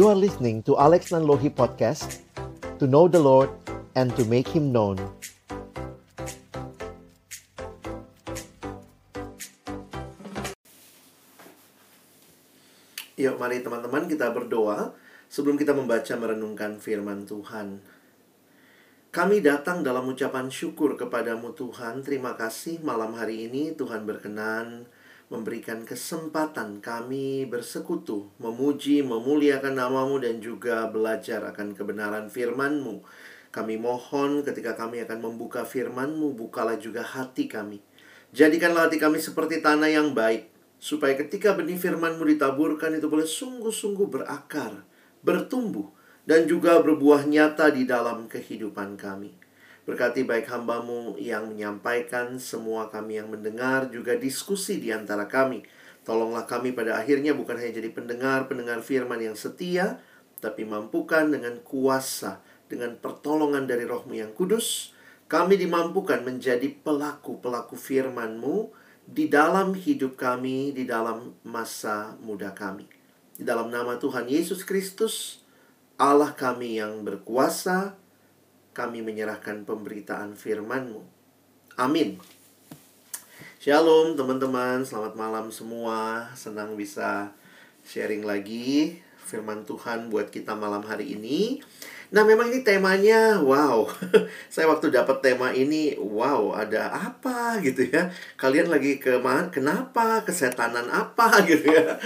You are listening to Alex Nanlohi Podcast To know the Lord and to make Him known. Yuk mari teman-teman kita berdoa Sebelum kita membaca merenungkan firman Tuhan. Kami datang dalam ucapan syukur kepadamu Tuhan. Terima kasih malam hari ini Tuhan berkenan memberikan kesempatan kami bersekutu, memuji, memuliakan namamu dan juga belajar akan kebenaran firmanmu. Kami mohon ketika kami akan membuka firmanmu, bukalah juga hati kami. Jadikanlah hati kami seperti tanah yang baik, supaya ketika benih firmanmu ditaburkan itu boleh sungguh-sungguh berakar, bertumbuh, dan juga berbuah nyata di dalam kehidupan kami. Berkati baik hambamu yang menyampaikan, semua kami yang mendengar, juga diskusi di antara kami. Tolonglah kami pada akhirnya bukan hanya jadi pendengar-pendengar firman yang setia, tapi mampukan dengan kuasa, dengan pertolongan dari rohmu yang kudus, kami dimampukan menjadi pelaku-pelaku firman-Mu di dalam hidup kami, di dalam masa muda kami. Di dalam nama Tuhan Yesus Kristus, Allah kami yang berkuasa, kami menyerahkan pemberitaan firman-Mu. Amin. Shalom teman-teman, selamat malam semua. Senang bisa sharing lagi firman Tuhan buat kita malam hari ini. Nah, memang ini temanya wow. Saya waktu dapat tema ini, wow, ada apa gitu ya. Kalian lagi ke kenapa? Kesetanan apa gitu ya.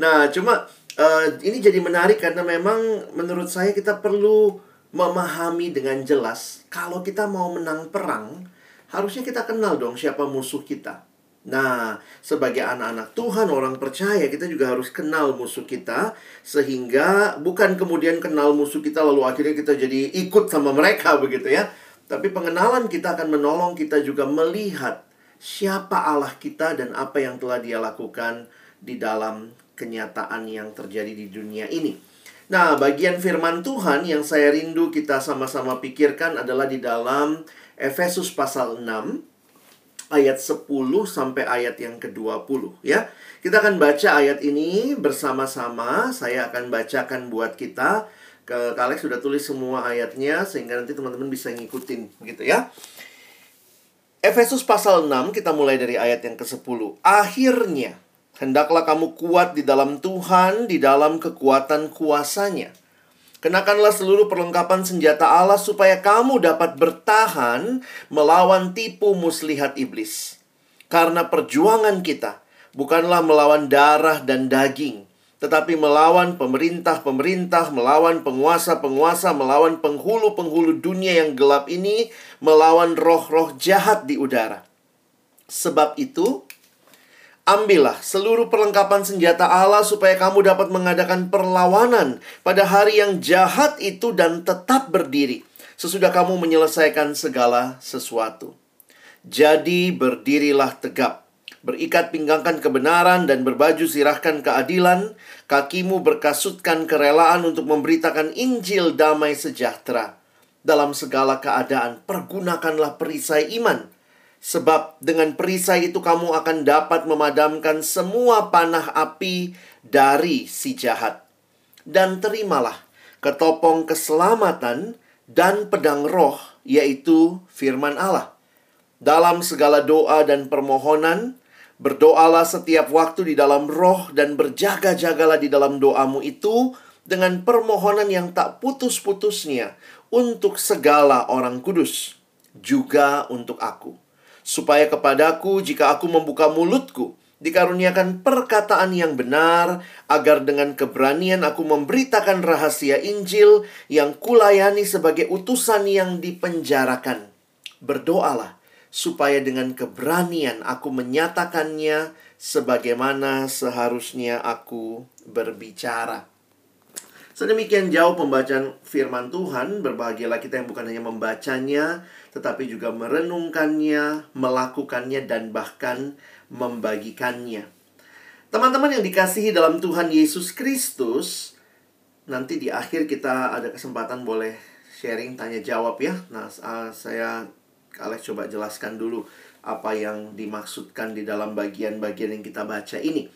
nah, cuma uh, ini jadi menarik karena memang menurut saya kita perlu memahami dengan jelas kalau kita mau menang perang harusnya kita kenal dong siapa musuh kita. Nah, sebagai anak-anak Tuhan, orang percaya, kita juga harus kenal musuh kita, sehingga bukan kemudian kenal musuh kita, lalu akhirnya kita jadi ikut sama mereka, begitu ya. Tapi pengenalan kita akan menolong kita juga melihat siapa Allah kita dan apa yang telah Dia lakukan di dalam kenyataan yang terjadi di dunia ini. Nah, bagian firman Tuhan yang saya rindu kita sama-sama pikirkan adalah di dalam Efesus pasal 6 ayat 10 sampai ayat yang ke-20 ya. Kita akan baca ayat ini bersama-sama. Saya akan bacakan buat kita. Ke Alex sudah tulis semua ayatnya sehingga nanti teman-teman bisa ngikutin begitu ya. Efesus pasal 6 kita mulai dari ayat yang ke-10. Akhirnya Hendaklah kamu kuat di dalam Tuhan, di dalam kekuatan kuasanya. Kenakanlah seluruh perlengkapan senjata Allah supaya kamu dapat bertahan melawan tipu muslihat iblis. Karena perjuangan kita bukanlah melawan darah dan daging, tetapi melawan pemerintah-pemerintah, melawan penguasa-penguasa, melawan penghulu-penghulu dunia yang gelap ini, melawan roh-roh jahat di udara. Sebab itu, Ambillah seluruh perlengkapan senjata Allah supaya kamu dapat mengadakan perlawanan pada hari yang jahat itu dan tetap berdiri sesudah kamu menyelesaikan segala sesuatu. Jadi berdirilah tegap, berikat pinggangkan kebenaran dan berbaju sirahkan keadilan, kakimu berkasutkan kerelaan untuk memberitakan Injil damai sejahtera. Dalam segala keadaan pergunakanlah perisai iman Sebab dengan perisai itu kamu akan dapat memadamkan semua panah api dari si jahat. Dan terimalah ketopong keselamatan dan pedang roh, yaitu firman Allah. Dalam segala doa dan permohonan, berdoalah setiap waktu di dalam roh dan berjaga-jagalah di dalam doamu itu dengan permohonan yang tak putus-putusnya untuk segala orang kudus, juga untuk aku supaya kepadaku jika aku membuka mulutku dikaruniakan perkataan yang benar agar dengan keberanian aku memberitakan rahasia Injil yang kulayani sebagai utusan yang dipenjarakan. Berdoalah supaya dengan keberanian aku menyatakannya sebagaimana seharusnya aku berbicara. Sedemikian jauh pembacaan firman Tuhan, berbahagialah kita yang bukan hanya membacanya, tetapi juga merenungkannya, melakukannya, dan bahkan membagikannya. Teman-teman yang dikasihi dalam Tuhan Yesus Kristus, nanti di akhir kita ada kesempatan boleh sharing, tanya jawab ya. Nah, uh, saya Alex coba jelaskan dulu apa yang dimaksudkan di dalam bagian-bagian yang kita baca ini.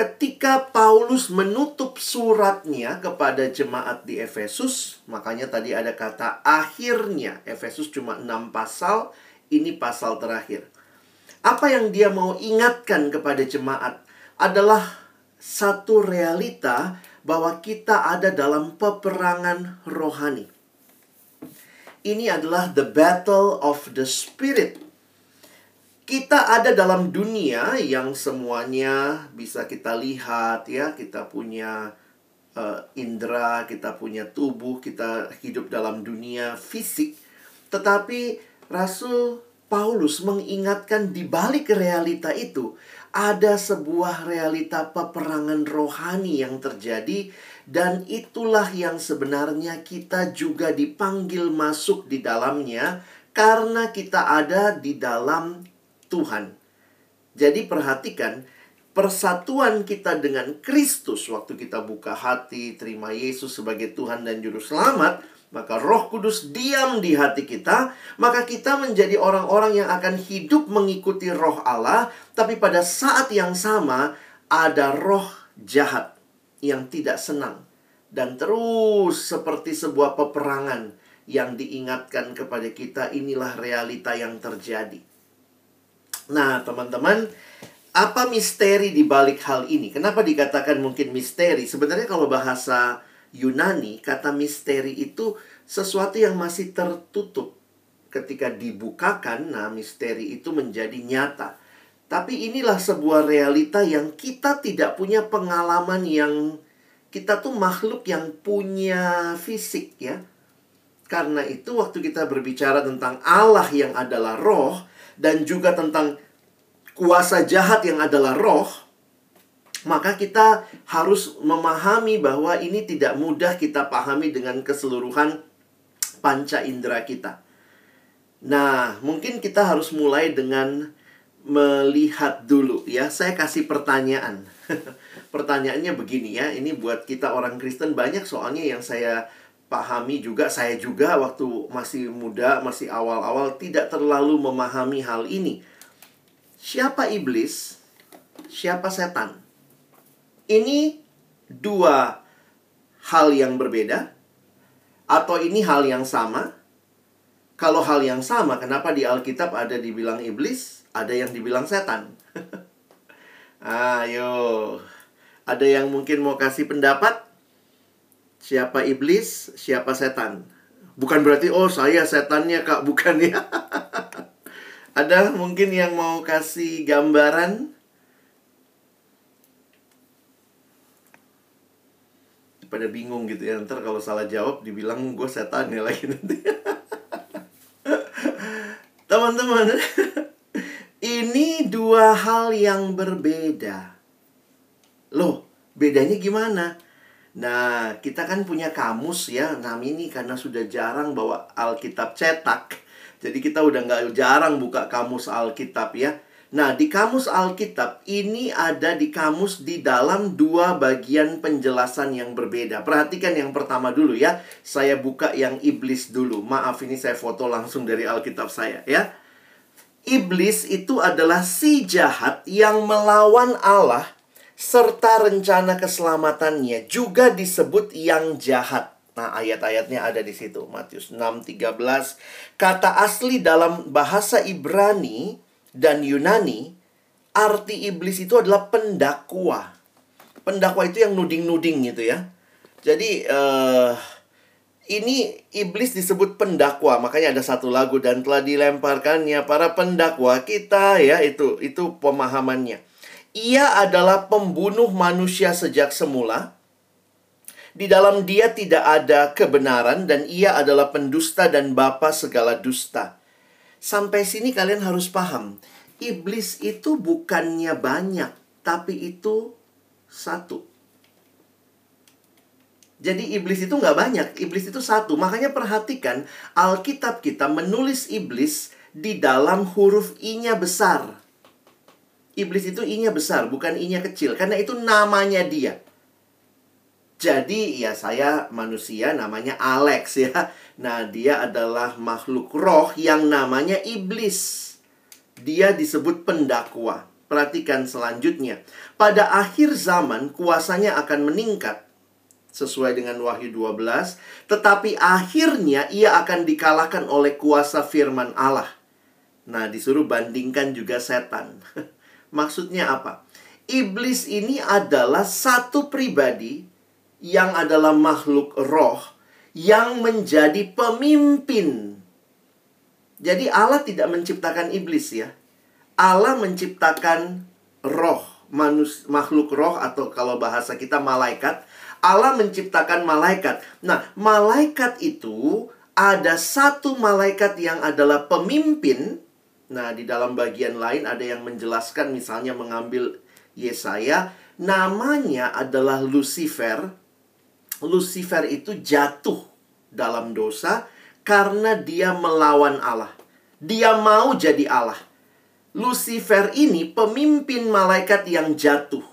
Ketika Paulus menutup suratnya kepada jemaat di Efesus, makanya tadi ada kata akhirnya. Efesus cuma 6 pasal, ini pasal terakhir. Apa yang dia mau ingatkan kepada jemaat adalah satu realita bahwa kita ada dalam peperangan rohani. Ini adalah the battle of the spirit kita ada dalam dunia yang semuanya bisa kita lihat ya, kita punya uh, indera, kita punya tubuh, kita hidup dalam dunia fisik. Tetapi Rasul Paulus mengingatkan di balik realita itu ada sebuah realita peperangan rohani yang terjadi dan itulah yang sebenarnya kita juga dipanggil masuk di dalamnya karena kita ada di dalam Tuhan. Jadi perhatikan persatuan kita dengan Kristus waktu kita buka hati, terima Yesus sebagai Tuhan dan juru selamat, maka Roh Kudus diam di hati kita, maka kita menjadi orang-orang yang akan hidup mengikuti Roh Allah, tapi pada saat yang sama ada roh jahat yang tidak senang dan terus seperti sebuah peperangan yang diingatkan kepada kita inilah realita yang terjadi. Nah, teman-teman, apa misteri di balik hal ini? Kenapa dikatakan mungkin misteri? Sebenarnya kalau bahasa Yunani, kata misteri itu sesuatu yang masih tertutup. Ketika dibukakan, nah misteri itu menjadi nyata. Tapi inilah sebuah realita yang kita tidak punya pengalaman yang kita tuh makhluk yang punya fisik ya. Karena itu waktu kita berbicara tentang Allah yang adalah roh, dan juga tentang kuasa jahat yang adalah roh, maka kita harus memahami bahwa ini tidak mudah kita pahami dengan keseluruhan panca indera kita. Nah, mungkin kita harus mulai dengan melihat dulu ya. Saya kasih pertanyaan. Pertanyaannya begini ya, ini buat kita orang Kristen banyak soalnya yang saya pahami juga saya juga waktu masih muda, masih awal-awal tidak terlalu memahami hal ini. Siapa iblis? Siapa setan? Ini dua hal yang berbeda atau ini hal yang sama? Kalau hal yang sama, kenapa di Alkitab ada dibilang iblis, ada yang dibilang setan? Ayo. Ada yang mungkin mau kasih pendapat? Siapa iblis, siapa setan. Bukan berarti, oh saya setannya kak, bukan ya. Ada mungkin yang mau kasih gambaran? Pada bingung gitu ya, ntar kalau salah jawab dibilang gue setan ya lagi nanti. Teman-teman, ini dua hal yang berbeda. Loh, bedanya gimana? Nah, kita kan punya kamus ya. Nah, ini karena sudah jarang bawa Alkitab cetak. Jadi kita udah nggak jarang buka kamus Alkitab ya. Nah, di kamus Alkitab ini ada di kamus di dalam dua bagian penjelasan yang berbeda. Perhatikan yang pertama dulu ya. Saya buka yang iblis dulu. Maaf ini saya foto langsung dari Alkitab saya ya. Iblis itu adalah si jahat yang melawan Allah serta rencana keselamatannya juga disebut yang jahat. Nah, ayat-ayatnya ada di situ. Matius 6:13. Kata asli dalam bahasa Ibrani dan Yunani, arti iblis itu adalah pendakwa. Pendakwa itu yang nuding-nuding gitu ya. Jadi uh, ini iblis disebut pendakwa, makanya ada satu lagu dan telah dilemparkannya para pendakwa kita ya itu itu pemahamannya. Ia adalah pembunuh manusia sejak semula. Di dalam dia tidak ada kebenaran dan ia adalah pendusta dan bapa segala dusta. Sampai sini kalian harus paham. Iblis itu bukannya banyak, tapi itu satu. Jadi iblis itu nggak banyak, iblis itu satu. Makanya perhatikan Alkitab kita menulis iblis di dalam huruf I-nya besar. Iblis itu inya besar, bukan inya kecil. Karena itu namanya dia. Jadi ya saya manusia namanya Alex ya. Nah dia adalah makhluk roh yang namanya iblis. Dia disebut pendakwa. Perhatikan selanjutnya. Pada akhir zaman kuasanya akan meningkat sesuai dengan Wahyu 12, tetapi akhirnya ia akan dikalahkan oleh kuasa firman Allah. Nah, disuruh bandingkan juga setan. Maksudnya apa? Iblis ini adalah satu pribadi yang adalah makhluk roh yang menjadi pemimpin. Jadi Allah tidak menciptakan iblis ya. Allah menciptakan roh, manus, makhluk roh atau kalau bahasa kita malaikat. Allah menciptakan malaikat. Nah, malaikat itu ada satu malaikat yang adalah pemimpin. Nah, di dalam bagian lain ada yang menjelaskan misalnya mengambil Yesaya, namanya adalah Lucifer. Lucifer itu jatuh dalam dosa karena dia melawan Allah. Dia mau jadi Allah. Lucifer ini pemimpin malaikat yang jatuh.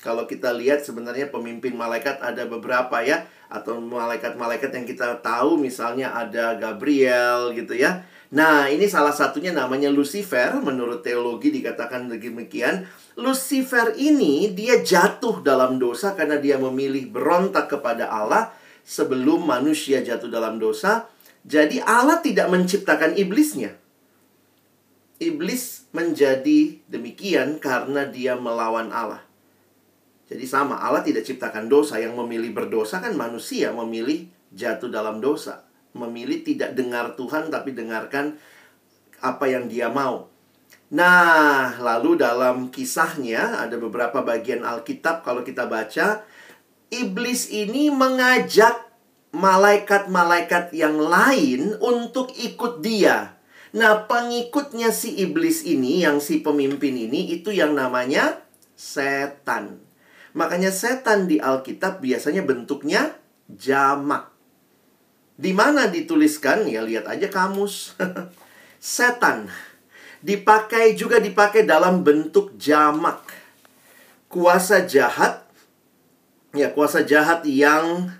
Kalau kita lihat sebenarnya pemimpin malaikat ada beberapa ya atau malaikat-malaikat yang kita tahu misalnya ada Gabriel gitu ya. Nah, ini salah satunya namanya Lucifer menurut teologi dikatakan demikian. Lucifer ini dia jatuh dalam dosa karena dia memilih berontak kepada Allah sebelum manusia jatuh dalam dosa. Jadi Allah tidak menciptakan iblisnya iblis menjadi demikian karena dia melawan Allah. Jadi sama, Allah tidak ciptakan dosa. Yang memilih berdosa kan manusia memilih jatuh dalam dosa. Memilih tidak dengar Tuhan tapi dengarkan apa yang dia mau. Nah, lalu dalam kisahnya ada beberapa bagian Alkitab kalau kita baca, iblis ini mengajak malaikat-malaikat yang lain untuk ikut dia Nah, pengikutnya si iblis ini, yang si pemimpin ini, itu yang namanya setan. Makanya setan di Alkitab biasanya bentuknya jamak. Di mana dituliskan? Ya lihat aja kamus. setan dipakai juga dipakai dalam bentuk jamak. Kuasa jahat ya kuasa jahat yang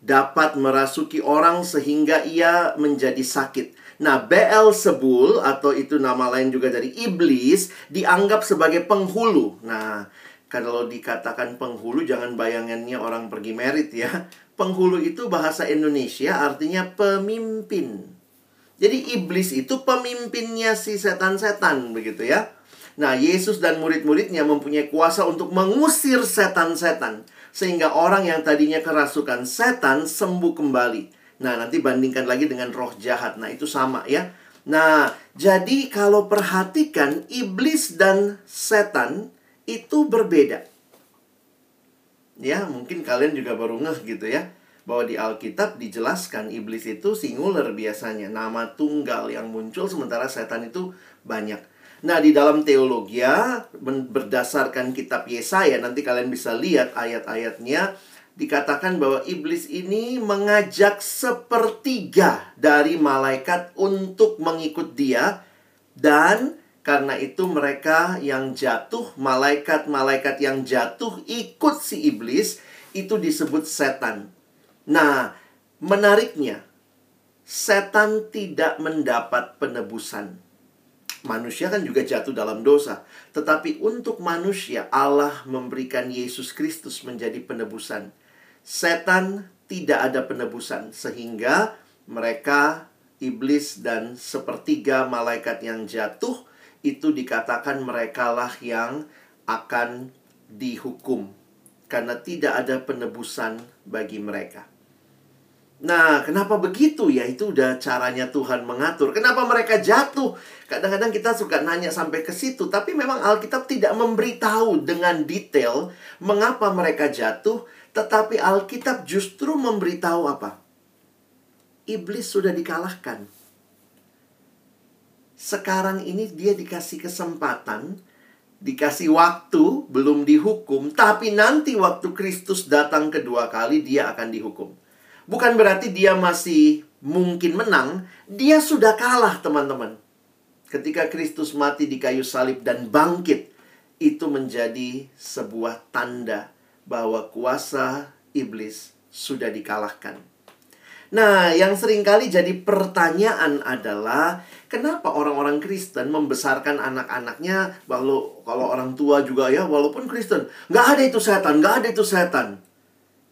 dapat merasuki orang sehingga ia menjadi sakit. Nah, Sebul atau itu nama lain juga dari iblis dianggap sebagai penghulu. Nah, kalau dikatakan penghulu jangan bayangannya orang pergi merit ya. Penghulu itu bahasa Indonesia artinya pemimpin. Jadi iblis itu pemimpinnya si setan-setan begitu ya. Nah, Yesus dan murid-muridnya mempunyai kuasa untuk mengusir setan-setan sehingga orang yang tadinya kerasukan setan sembuh kembali. Nah, nanti bandingkan lagi dengan roh jahat. Nah, itu sama ya. Nah, jadi kalau perhatikan iblis dan setan itu berbeda. Ya, mungkin kalian juga baru ngeh gitu ya. Bahwa di Alkitab dijelaskan iblis itu singular biasanya. Nama tunggal yang muncul sementara setan itu banyak. Nah, di dalam teologi ya, berdasarkan kitab Yesaya, nanti kalian bisa lihat ayat-ayatnya dikatakan bahwa iblis ini mengajak sepertiga dari malaikat untuk mengikut dia dan karena itu mereka yang jatuh, malaikat-malaikat yang jatuh ikut si iblis itu disebut setan. Nah, menariknya setan tidak mendapat penebusan. Manusia kan juga jatuh dalam dosa, tetapi untuk manusia Allah memberikan Yesus Kristus menjadi penebusan setan tidak ada penebusan sehingga mereka iblis dan sepertiga malaikat yang jatuh itu dikatakan merekalah yang akan dihukum karena tidak ada penebusan bagi mereka. Nah, kenapa begitu? Ya itu udah caranya Tuhan mengatur. Kenapa mereka jatuh? Kadang-kadang kita suka nanya sampai ke situ, tapi memang Alkitab tidak memberitahu dengan detail mengapa mereka jatuh tetapi Alkitab justru memberitahu apa? Iblis sudah dikalahkan. Sekarang ini dia dikasih kesempatan, dikasih waktu, belum dihukum, tapi nanti waktu Kristus datang kedua kali dia akan dihukum. Bukan berarti dia masih mungkin menang, dia sudah kalah, teman-teman. Ketika Kristus mati di kayu salib dan bangkit, itu menjadi sebuah tanda bahwa kuasa iblis sudah dikalahkan. Nah, yang sering kali jadi pertanyaan adalah kenapa orang-orang Kristen membesarkan anak-anaknya kalau kalau orang tua juga ya walaupun Kristen nggak ada itu setan, nggak ada itu setan.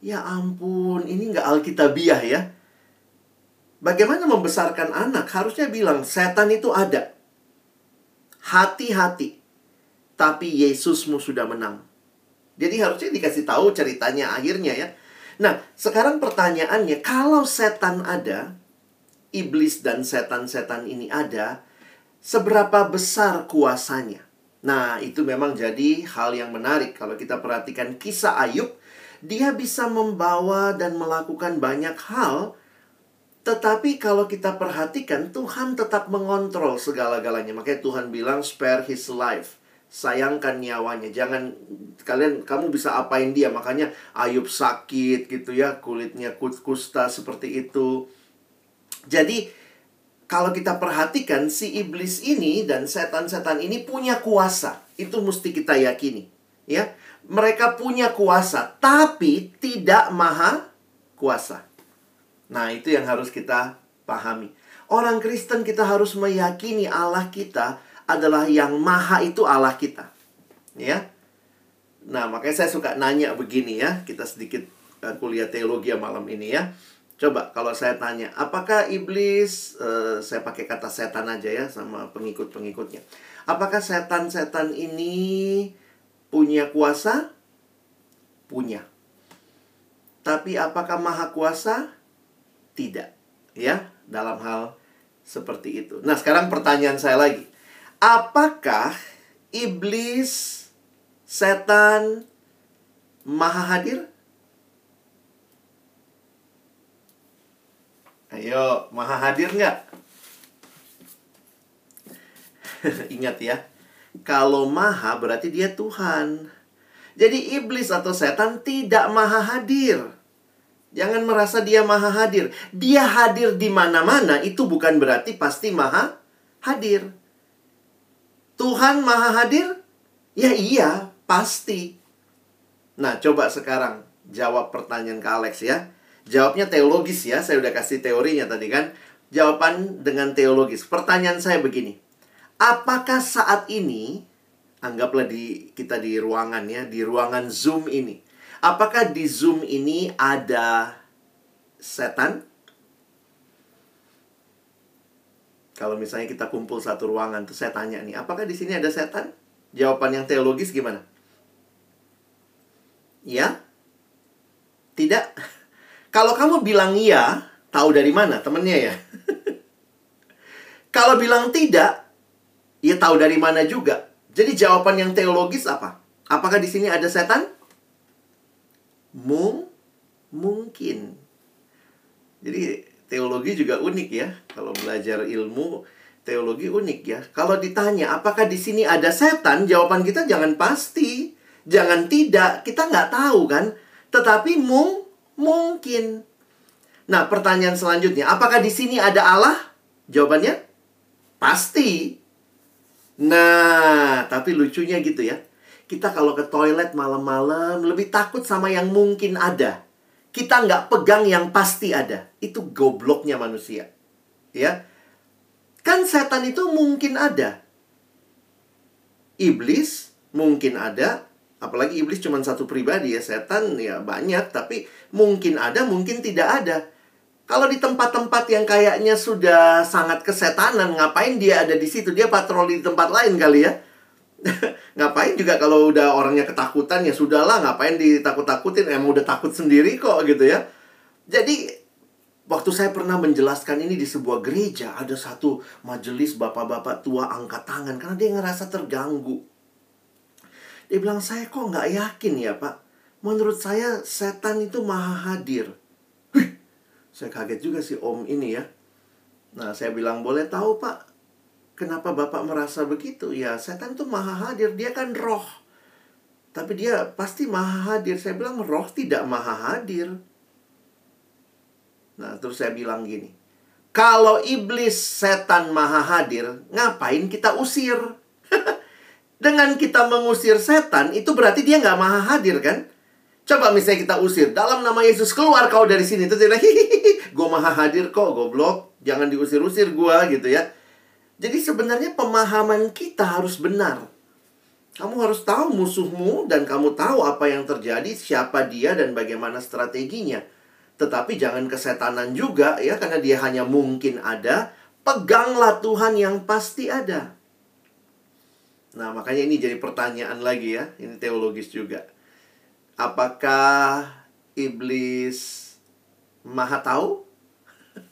Ya ampun, ini nggak alkitabiah ya. Bagaimana membesarkan anak? Harusnya bilang setan itu ada. Hati-hati. Tapi Yesusmu sudah menang. Jadi harusnya dikasih tahu ceritanya akhirnya ya. Nah, sekarang pertanyaannya, kalau setan ada, iblis dan setan-setan ini ada, seberapa besar kuasanya? Nah, itu memang jadi hal yang menarik. Kalau kita perhatikan kisah Ayub, dia bisa membawa dan melakukan banyak hal, tetapi kalau kita perhatikan, Tuhan tetap mengontrol segala-galanya. Makanya Tuhan bilang, spare his life sayangkan nyawanya jangan kalian kamu bisa apain dia makanya Ayub sakit gitu ya kulitnya kusta seperti itu jadi kalau kita perhatikan si iblis ini dan setan-setan ini punya kuasa itu mesti kita yakini ya mereka punya kuasa tapi tidak maha kuasa nah itu yang harus kita pahami orang Kristen kita harus meyakini Allah kita adalah yang maha itu Allah kita. Ya. Nah, makanya saya suka nanya begini ya. Kita sedikit uh, kuliah teologi malam ini ya. Coba kalau saya tanya, apakah iblis uh, saya pakai kata setan aja ya sama pengikut-pengikutnya. Apakah setan-setan ini punya kuasa? Punya. Tapi apakah maha kuasa? Tidak. Ya, dalam hal seperti itu. Nah, sekarang pertanyaan saya lagi Apakah iblis, setan, maha hadir? Ayo, maha hadir nggak? Ingat ya, kalau maha berarti dia Tuhan. Jadi iblis atau setan tidak maha hadir. Jangan merasa dia maha hadir. Dia hadir di mana-mana itu bukan berarti pasti maha hadir. Tuhan Maha Hadir? Ya iya, pasti. Nah, coba sekarang jawab pertanyaan ke Alex ya. Jawabnya teologis ya, saya udah kasih teorinya tadi kan. Jawaban dengan teologis. Pertanyaan saya begini. Apakah saat ini, anggaplah di kita di ruangan ya, di ruangan Zoom ini. Apakah di Zoom ini ada setan? Kalau misalnya kita kumpul satu ruangan, tuh saya tanya nih, apakah di sini ada setan? Jawaban yang teologis gimana? Ya? Tidak? Kalau kamu bilang iya, tahu dari mana temennya ya? Kalau bilang tidak, ya tahu dari mana juga. Jadi jawaban yang teologis apa? Apakah di sini ada setan? Mung mungkin. Jadi teologi juga unik ya. Kalau belajar ilmu teologi unik ya. Kalau ditanya apakah di sini ada setan, jawaban kita jangan pasti, jangan tidak. Kita nggak tahu kan. Tetapi mung mungkin. Nah, pertanyaan selanjutnya, apakah di sini ada Allah? Jawabannya pasti. Nah, tapi lucunya gitu ya. Kita kalau ke toilet malam-malam lebih takut sama yang mungkin ada kita nggak pegang yang pasti ada. Itu gobloknya manusia. Ya. Kan setan itu mungkin ada. Iblis mungkin ada. Apalagi iblis cuma satu pribadi ya. Setan ya banyak. Tapi mungkin ada, mungkin tidak ada. Kalau di tempat-tempat yang kayaknya sudah sangat kesetanan, ngapain dia ada di situ? Dia patroli di tempat lain kali ya. ngapain juga kalau udah orangnya ketakutan ya sudahlah ngapain ditakut-takutin emang udah takut sendiri kok gitu ya. Jadi waktu saya pernah menjelaskan ini di sebuah gereja ada satu majelis bapak-bapak tua angkat tangan karena dia ngerasa terganggu. Dia bilang saya kok nggak yakin ya pak. Menurut saya setan itu maha hadir. Wih, saya kaget juga si om ini ya. Nah saya bilang boleh tahu pak Kenapa Bapak merasa begitu? Ya, setan itu maha hadir. Dia kan roh. Tapi dia pasti maha hadir. Saya bilang roh tidak maha hadir. Nah, terus saya bilang gini. Kalau iblis setan maha hadir, ngapain kita usir? Dengan kita mengusir setan, itu berarti dia nggak maha hadir kan? Coba misalnya kita usir, dalam nama Yesus keluar kau dari sini. Terus dia bilang, gue maha hadir kok, goblok. Jangan diusir-usir gue gitu ya. Jadi sebenarnya pemahaman kita harus benar. Kamu harus tahu musuhmu dan kamu tahu apa yang terjadi, siapa dia dan bagaimana strateginya. Tetapi jangan kesetanan juga ya karena dia hanya mungkin ada. Peganglah Tuhan yang pasti ada. Nah, makanya ini jadi pertanyaan lagi ya. Ini teologis juga Apakah iblis maha tahu?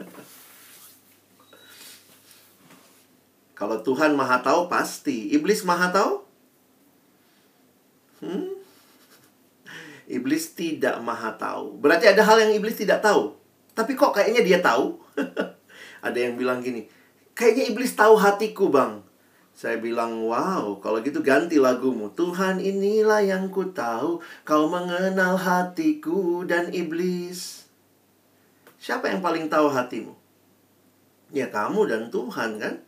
Kalau Tuhan maha tahu pasti. Iblis maha tahu? Hmm? Iblis tidak maha tahu. Berarti ada hal yang iblis tidak tahu. Tapi kok kayaknya dia tahu? ada yang bilang gini, kayaknya iblis tahu hatiku bang. Saya bilang, wow, kalau gitu ganti lagumu. Tuhan inilah yang ku tahu, kau mengenal hatiku dan iblis. Siapa yang paling tahu hatimu? Ya kamu dan Tuhan kan?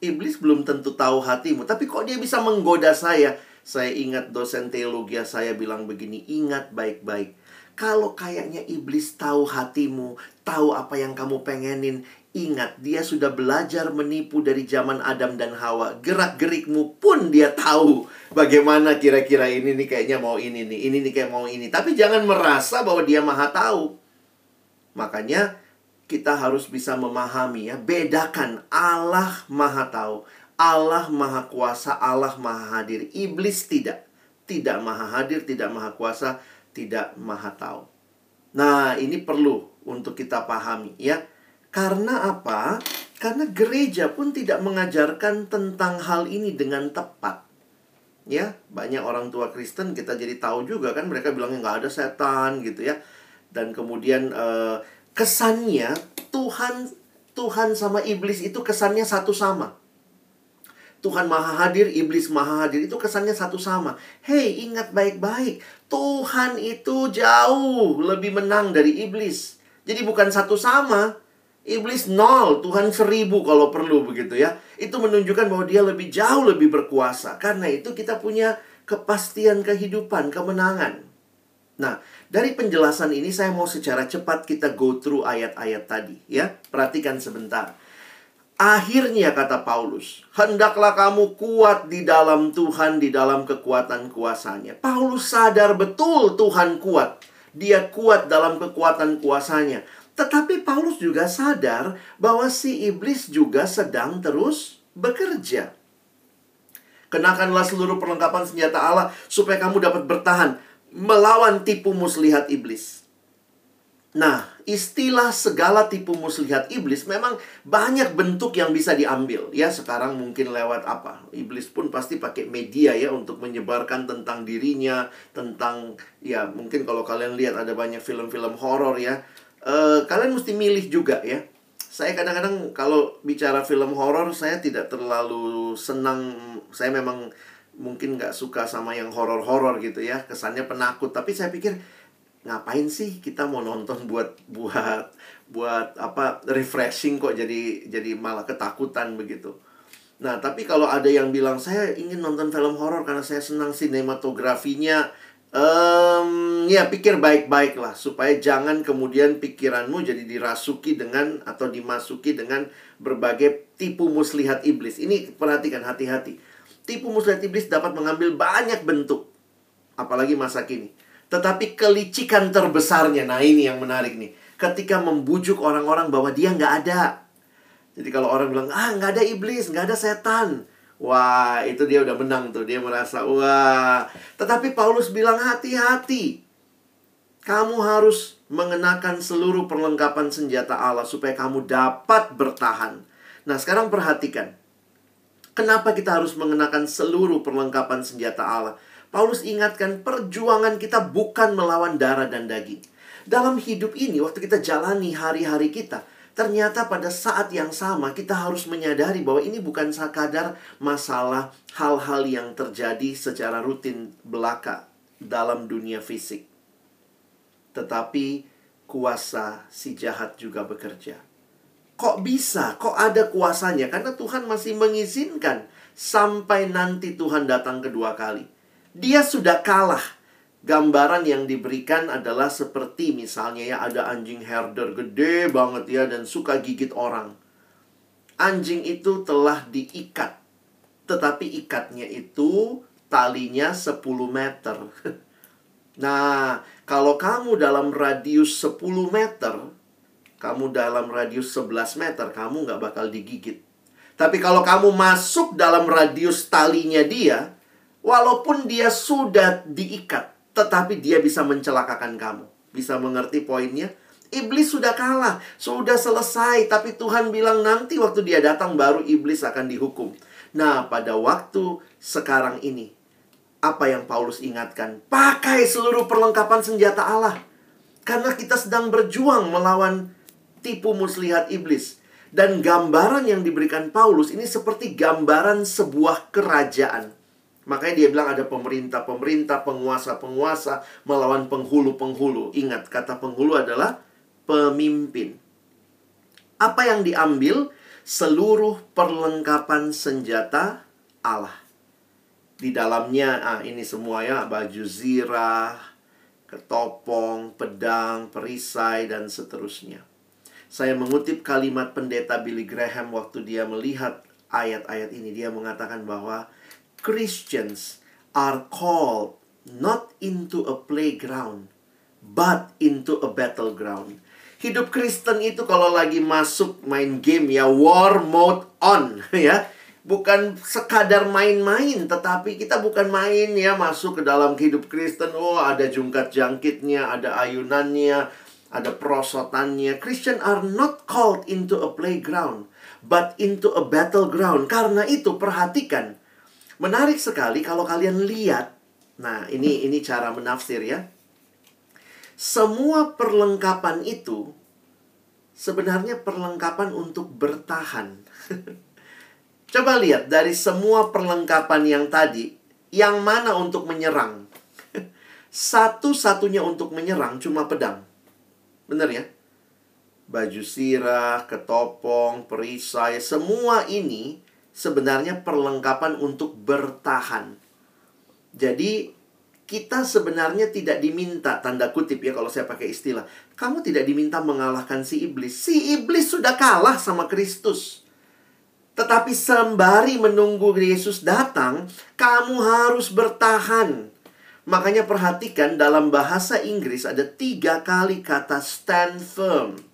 Iblis belum tentu tahu hatimu, tapi kok dia bisa menggoda saya? Saya ingat dosen teologi saya bilang begini, ingat baik-baik. Kalau kayaknya iblis tahu hatimu, tahu apa yang kamu pengenin, Ingat, dia sudah belajar menipu dari zaman Adam dan Hawa. Gerak-gerikmu pun dia tahu bagaimana kira-kira ini nih kayaknya mau ini nih, ini nih kayak mau ini. Tapi jangan merasa bahwa dia maha tahu. Makanya kita harus bisa memahami ya, bedakan Allah maha tahu, Allah maha kuasa, Allah maha hadir. Iblis tidak. Tidak maha hadir, tidak maha kuasa, tidak maha tahu. Nah, ini perlu untuk kita pahami ya karena apa? Karena gereja pun tidak mengajarkan tentang hal ini dengan tepat. Ya, banyak orang tua Kristen kita jadi tahu juga kan mereka bilangnya nggak ada setan gitu ya. Dan kemudian eh, kesannya Tuhan Tuhan sama iblis itu kesannya satu sama. Tuhan maha hadir, iblis maha hadir itu kesannya satu sama. Hei, ingat baik-baik. Tuhan itu jauh lebih menang dari iblis. Jadi bukan satu sama. Iblis nol, Tuhan seribu kalau perlu begitu ya. Itu menunjukkan bahwa dia lebih jauh lebih berkuasa. Karena itu kita punya kepastian kehidupan, kemenangan. Nah, dari penjelasan ini saya mau secara cepat kita go through ayat-ayat tadi ya. Perhatikan sebentar. Akhirnya kata Paulus, hendaklah kamu kuat di dalam Tuhan, di dalam kekuatan kuasanya. Paulus sadar betul Tuhan kuat. Dia kuat dalam kekuatan kuasanya. Tetapi Paulus juga sadar bahwa si iblis juga sedang terus bekerja. Kenakanlah seluruh perlengkapan senjata Allah supaya kamu dapat bertahan melawan tipu muslihat iblis. Nah, istilah segala tipu muslihat iblis memang banyak bentuk yang bisa diambil. Ya, sekarang mungkin lewat apa? Iblis pun pasti pakai media ya untuk menyebarkan tentang dirinya, tentang ya mungkin kalau kalian lihat ada banyak film-film horor ya uh, kalian mesti milih juga ya. Saya kadang-kadang kalau bicara film horor saya tidak terlalu senang. Saya memang mungkin nggak suka sama yang horor-horor gitu ya. Kesannya penakut. Tapi saya pikir ngapain sih kita mau nonton buat buat buat apa refreshing kok jadi jadi malah ketakutan begitu. Nah, tapi kalau ada yang bilang saya ingin nonton film horor karena saya senang sinematografinya, Um, ya pikir baik-baik lah supaya jangan kemudian pikiranmu jadi dirasuki dengan atau dimasuki dengan berbagai tipu muslihat iblis. Ini perhatikan hati-hati. Tipu muslihat iblis dapat mengambil banyak bentuk, apalagi masa kini. Tetapi kelicikan terbesarnya, nah ini yang menarik nih. Ketika membujuk orang-orang bahwa dia nggak ada. Jadi kalau orang bilang, ah nggak ada iblis, nggak ada setan. Wah, itu dia udah menang tuh. Dia merasa, wah. Tetapi Paulus bilang, hati-hati. Kamu harus mengenakan seluruh perlengkapan senjata Allah supaya kamu dapat bertahan. Nah, sekarang perhatikan. Kenapa kita harus mengenakan seluruh perlengkapan senjata Allah? Paulus ingatkan perjuangan kita bukan melawan darah dan daging. Dalam hidup ini, waktu kita jalani hari-hari kita, Ternyata pada saat yang sama kita harus menyadari bahwa ini bukan sekadar masalah hal-hal yang terjadi secara rutin belaka dalam dunia fisik. Tetapi kuasa si jahat juga bekerja. Kok bisa? Kok ada kuasanya? Karena Tuhan masih mengizinkan sampai nanti Tuhan datang kedua kali. Dia sudah kalah gambaran yang diberikan adalah seperti misalnya ya ada anjing herder gede banget ya dan suka gigit orang. Anjing itu telah diikat. Tetapi ikatnya itu talinya 10 meter. Nah, kalau kamu dalam radius 10 meter, kamu dalam radius 11 meter, kamu nggak bakal digigit. Tapi kalau kamu masuk dalam radius talinya dia, walaupun dia sudah diikat, tetapi dia bisa mencelakakan kamu. Bisa mengerti poinnya? Iblis sudah kalah, sudah selesai, tapi Tuhan bilang nanti waktu dia datang baru iblis akan dihukum. Nah, pada waktu sekarang ini, apa yang Paulus ingatkan? Pakai seluruh perlengkapan senjata Allah. Karena kita sedang berjuang melawan tipu muslihat iblis. Dan gambaran yang diberikan Paulus ini seperti gambaran sebuah kerajaan. Makanya dia bilang ada pemerintah-pemerintah, penguasa-penguasa melawan penghulu-penghulu. Ingat, kata penghulu adalah pemimpin. Apa yang diambil? Seluruh perlengkapan senjata Allah. Di dalamnya, ah, ini semua ya, baju zirah, ketopong, pedang, perisai, dan seterusnya. Saya mengutip kalimat pendeta Billy Graham waktu dia melihat ayat-ayat ini. Dia mengatakan bahwa Christians are called not into a playground, but into a battleground. Hidup Kristen itu kalau lagi masuk main game ya war mode on ya. Bukan sekadar main-main, tetapi kita bukan main ya masuk ke dalam hidup Kristen. Oh, ada jungkat jangkitnya, ada ayunannya, ada perosotannya. Christian are not called into a playground, but into a battleground. Karena itu perhatikan, Menarik sekali kalau kalian lihat. Nah, ini ini cara menafsir ya. Semua perlengkapan itu sebenarnya perlengkapan untuk bertahan. Coba lihat dari semua perlengkapan yang tadi, yang mana untuk menyerang? Satu-satunya untuk menyerang cuma pedang. Benar ya? Baju sirah, ketopong, perisai, semua ini sebenarnya perlengkapan untuk bertahan. Jadi kita sebenarnya tidak diminta tanda kutip ya kalau saya pakai istilah. Kamu tidak diminta mengalahkan si iblis. Si iblis sudah kalah sama Kristus. Tetapi sembari menunggu Yesus datang, kamu harus bertahan. Makanya perhatikan dalam bahasa Inggris ada tiga kali kata stand firm.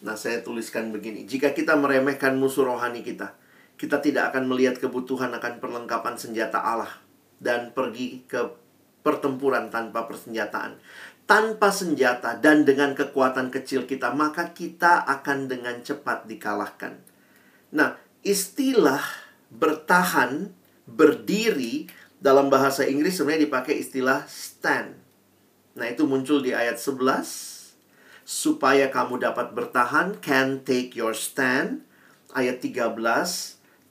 Nah, saya tuliskan begini: jika kita meremehkan musuh rohani kita, kita tidak akan melihat kebutuhan akan perlengkapan senjata Allah dan pergi ke pertempuran tanpa persenjataan. Tanpa senjata dan dengan kekuatan kecil kita, maka kita akan dengan cepat dikalahkan. Nah, istilah bertahan, berdiri dalam bahasa Inggris sebenarnya dipakai istilah stand. Nah, itu muncul di ayat 11 supaya kamu dapat bertahan can take your stand. Ayat 13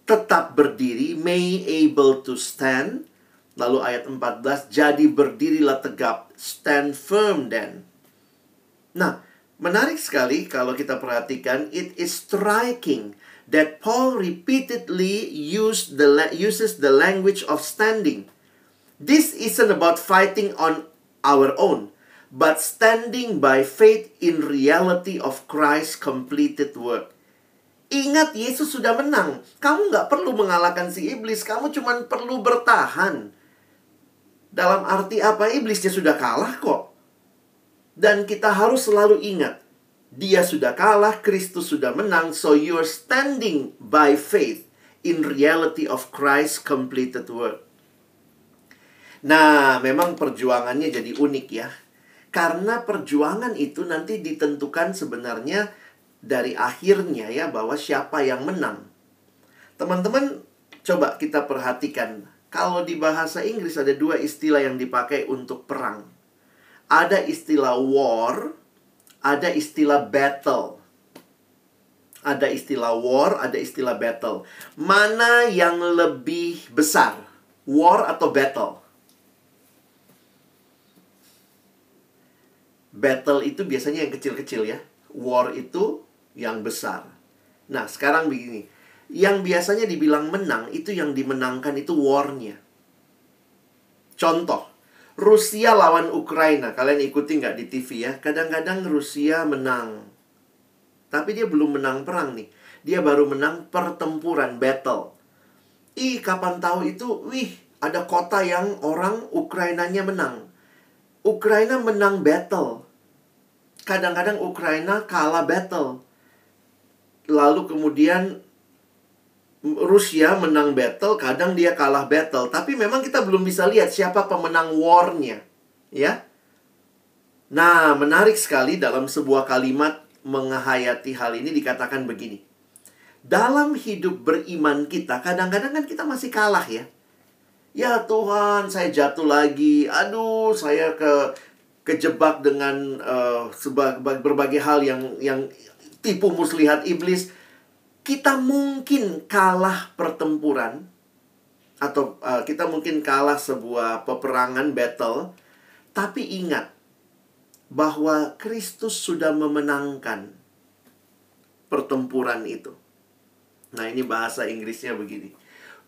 tetap berdiri may able to stand. Lalu ayat 14 jadi berdirilah tegap stand firm then. Nah menarik sekali kalau kita perhatikan it is striking that Paul repeatedly used the uses the language of standing. This isn't about fighting on our own but standing by faith in reality of Christ's completed work. Ingat Yesus sudah menang. Kamu nggak perlu mengalahkan si iblis. Kamu cuma perlu bertahan. Dalam arti apa? Iblisnya sudah kalah kok. Dan kita harus selalu ingat. Dia sudah kalah, Kristus sudah menang. So you're standing by faith in reality of Christ's completed work. Nah, memang perjuangannya jadi unik ya karena perjuangan itu nanti ditentukan sebenarnya dari akhirnya ya bahwa siapa yang menang. Teman-teman coba kita perhatikan kalau di bahasa Inggris ada dua istilah yang dipakai untuk perang. Ada istilah war, ada istilah battle. Ada istilah war, ada istilah battle. Mana yang lebih besar? War atau battle? Battle itu biasanya yang kecil-kecil ya. War itu yang besar. Nah, sekarang begini. yang biasanya dibilang menang itu yang dimenangkan itu war-nya. Contoh, Rusia lawan Ukraina. Kalian ikuti nggak di TV ya? Kadang-kadang Rusia menang. Tapi dia belum menang perang nih. Dia baru menang pertempuran, battle. Ih, kapan tahu itu, wih, ada kota yang orang Ukrainanya menang. Ukraina menang battle. Kadang-kadang Ukraina kalah battle. Lalu kemudian Rusia menang battle, kadang dia kalah battle. Tapi memang kita belum bisa lihat siapa pemenang war-nya. Ya. Nah, menarik sekali dalam sebuah kalimat menghayati hal ini dikatakan begini. Dalam hidup beriman kita, kadang-kadang kan kita masih kalah ya. Ya Tuhan, saya jatuh lagi. Aduh, saya ke kejebak dengan uh, berbagai hal yang yang tipu muslihat iblis kita mungkin kalah pertempuran atau uh, kita mungkin kalah sebuah peperangan battle tapi ingat bahwa Kristus sudah memenangkan pertempuran itu. Nah, ini bahasa Inggrisnya begini.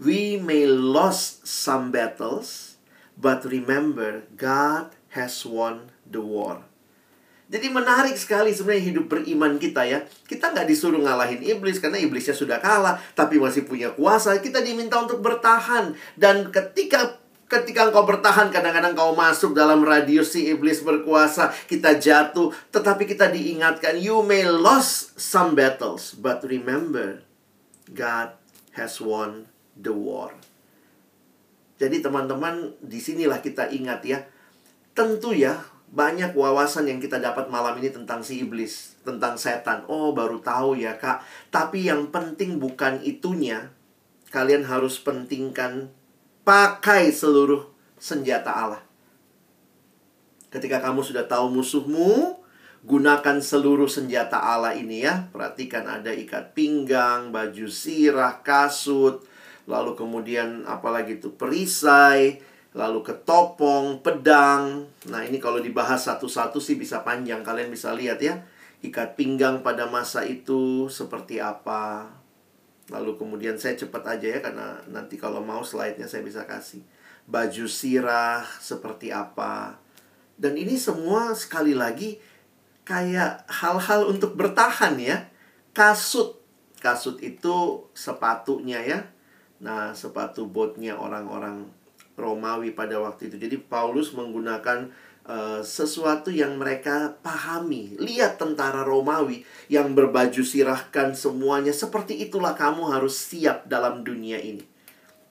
We may lose some battles, but remember God has won the war. Jadi menarik sekali sebenarnya hidup beriman kita ya. Kita nggak disuruh ngalahin iblis karena iblisnya sudah kalah, tapi masih punya kuasa. Kita diminta untuk bertahan dan ketika ketika engkau bertahan kadang-kadang kau masuk dalam radius si iblis berkuasa, kita jatuh, tetapi kita diingatkan you may lose some battles, but remember God has won the war. Jadi teman-teman, di sinilah kita ingat ya. Tentu ya, banyak wawasan yang kita dapat malam ini tentang si iblis, tentang setan. Oh, baru tahu ya, Kak. Tapi yang penting bukan itunya. Kalian harus pentingkan pakai seluruh senjata Allah. Ketika kamu sudah tahu musuhmu, gunakan seluruh senjata Allah ini ya. Perhatikan ada ikat pinggang, baju sirah, kasut, lalu kemudian apalagi itu perisai, lalu ketopong, pedang. Nah, ini kalau dibahas satu-satu sih bisa panjang. Kalian bisa lihat ya. Ikat pinggang pada masa itu seperti apa. Lalu kemudian saya cepat aja ya karena nanti kalau mau slide-nya saya bisa kasih. Baju sirah seperti apa. Dan ini semua sekali lagi kayak hal-hal untuk bertahan ya. Kasut. Kasut itu sepatunya ya. Nah, sepatu botnya orang-orang Romawi pada waktu itu. Jadi Paulus menggunakan uh, sesuatu yang mereka pahami. Lihat tentara Romawi yang berbaju sirahkan semuanya seperti itulah kamu harus siap dalam dunia ini.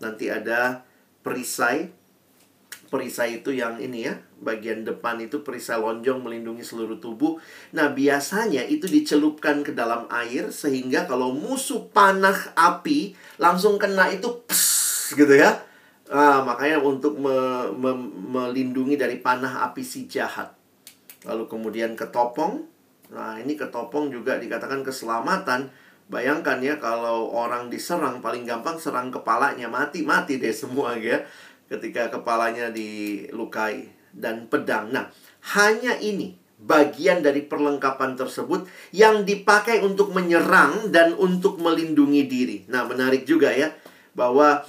Nanti ada perisai. Perisai itu yang ini ya, bagian depan itu perisai lonjong melindungi seluruh tubuh. Nah, biasanya itu dicelupkan ke dalam air sehingga kalau musuh panah api langsung kena itu pss, gitu ya Ah, makanya untuk me, me, melindungi dari panah api si jahat. Lalu kemudian ketopong. Nah, ini ketopong juga dikatakan keselamatan. Bayangkan ya kalau orang diserang paling gampang serang kepalanya mati mati deh semua ya ketika kepalanya dilukai dan pedang. Nah, hanya ini bagian dari perlengkapan tersebut yang dipakai untuk menyerang dan untuk melindungi diri. Nah, menarik juga ya bahwa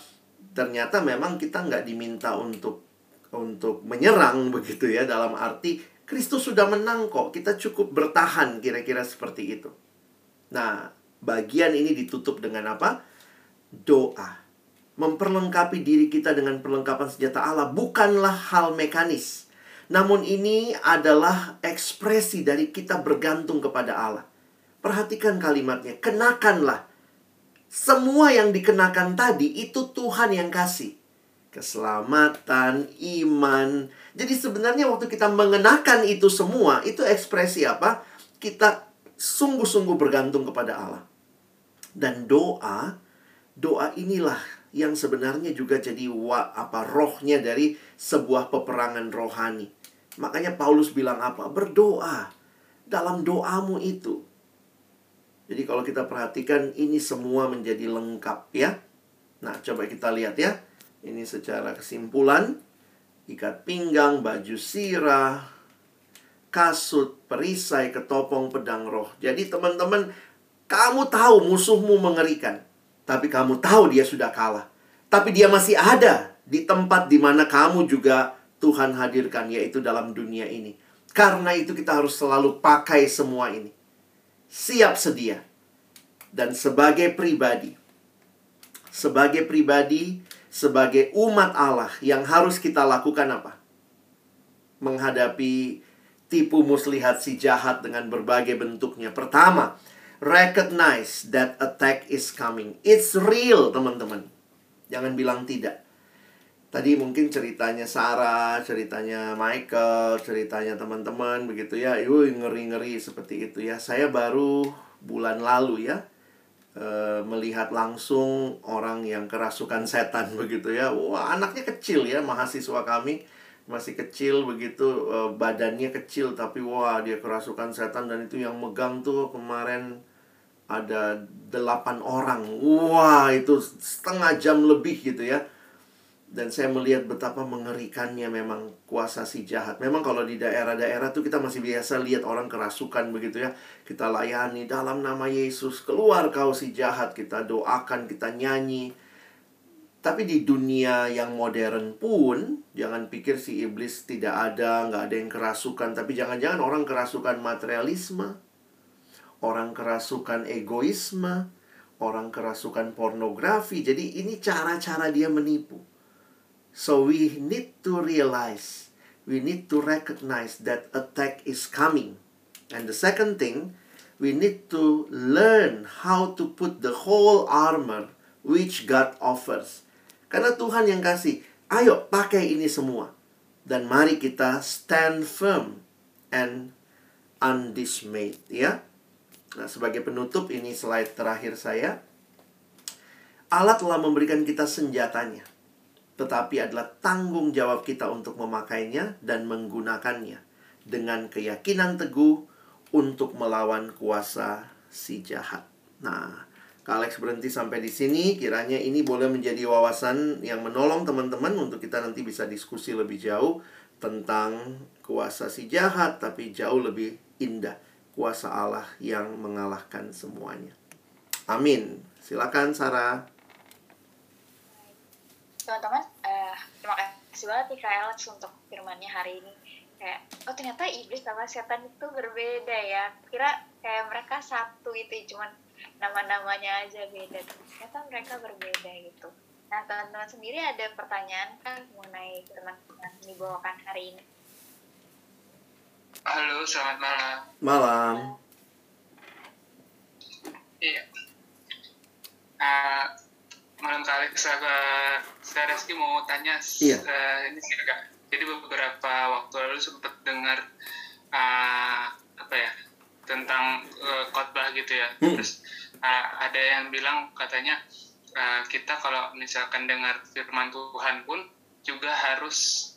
ternyata memang kita nggak diminta untuk untuk menyerang begitu ya dalam arti Kristus sudah menang kok kita cukup bertahan kira-kira seperti itu. Nah bagian ini ditutup dengan apa? Doa. Memperlengkapi diri kita dengan perlengkapan senjata Allah bukanlah hal mekanis. Namun ini adalah ekspresi dari kita bergantung kepada Allah. Perhatikan kalimatnya kenakanlah semua yang dikenakan tadi itu Tuhan yang kasih. Keselamatan, iman. Jadi sebenarnya waktu kita mengenakan itu semua, itu ekspresi apa? Kita sungguh-sungguh bergantung kepada Allah. Dan doa, doa inilah yang sebenarnya juga jadi wa, apa rohnya dari sebuah peperangan rohani. Makanya Paulus bilang apa? Berdoa. Dalam doamu itu jadi kalau kita perhatikan ini semua menjadi lengkap ya. Nah, coba kita lihat ya. Ini secara kesimpulan ikat pinggang, baju sirah, kasut, perisai, ketopong, pedang roh. Jadi teman-teman, kamu tahu musuhmu mengerikan. Tapi kamu tahu dia sudah kalah. Tapi dia masih ada di tempat di mana kamu juga Tuhan hadirkan, yaitu dalam dunia ini. Karena itu kita harus selalu pakai semua ini. Siap sedia. Dan sebagai pribadi, sebagai pribadi, sebagai umat Allah yang harus kita lakukan apa? Menghadapi tipu muslihat si jahat dengan berbagai bentuknya. Pertama, recognize that attack is coming. It's real, teman-teman. Jangan bilang tidak. Tadi mungkin ceritanya Sarah, ceritanya Michael, ceritanya teman-teman begitu ya. Yuh, ngeri-ngeri seperti itu ya. Saya baru bulan lalu ya e, melihat langsung orang yang kerasukan setan begitu ya. Wah, anaknya kecil ya, mahasiswa kami masih kecil begitu e, badannya kecil tapi wah dia kerasukan setan dan itu yang megang tuh kemarin ada delapan orang. Wah, itu setengah jam lebih gitu ya dan saya melihat betapa mengerikannya memang kuasa si jahat. Memang kalau di daerah-daerah tuh kita masih biasa lihat orang kerasukan begitu ya. Kita layani dalam nama Yesus, keluar kau si jahat, kita doakan, kita nyanyi. Tapi di dunia yang modern pun, jangan pikir si iblis tidak ada, nggak ada yang kerasukan. Tapi jangan-jangan orang kerasukan materialisme, orang kerasukan egoisme, orang kerasukan pornografi. Jadi ini cara-cara dia menipu. So we need to realize, we need to recognize that attack is coming. And the second thing, we need to learn how to put the whole armor which God offers. Karena Tuhan yang kasih, ayo pakai ini semua. Dan mari kita stand firm and undismayed. Ya, Nah, sebagai penutup ini slide terakhir saya. Allah telah memberikan kita senjatanya tetapi adalah tanggung jawab kita untuk memakainya dan menggunakannya dengan keyakinan teguh untuk melawan kuasa si jahat. Nah, Kak Alex berhenti sampai di sini. Kiranya ini boleh menjadi wawasan yang menolong teman-teman untuk kita nanti bisa diskusi lebih jauh tentang kuasa si jahat, tapi jauh lebih indah kuasa Allah yang mengalahkan semuanya. Amin. Silakan Sarah teman-teman uh, terima kasih banget nih Kak Alex untuk firmannya hari ini. Kayak oh ternyata iblis sama setan itu berbeda ya. Kira kayak mereka satu itu cuman nama-namanya aja beda. Ternyata mereka berbeda gitu. Nah teman-teman sendiri ada pertanyaan kan mengenai firman yang dibawakan hari ini? Halo selamat malam. Malam. Iya. Uh, malam kali saya saya Reski mau tanya iya. uh, ini sih agak jadi beberapa waktu lalu sempat dengar uh, apa ya tentang uh, khotbah gitu ya hmm. terus uh, ada yang bilang katanya uh, kita kalau misalkan dengar firman Tuhan pun juga harus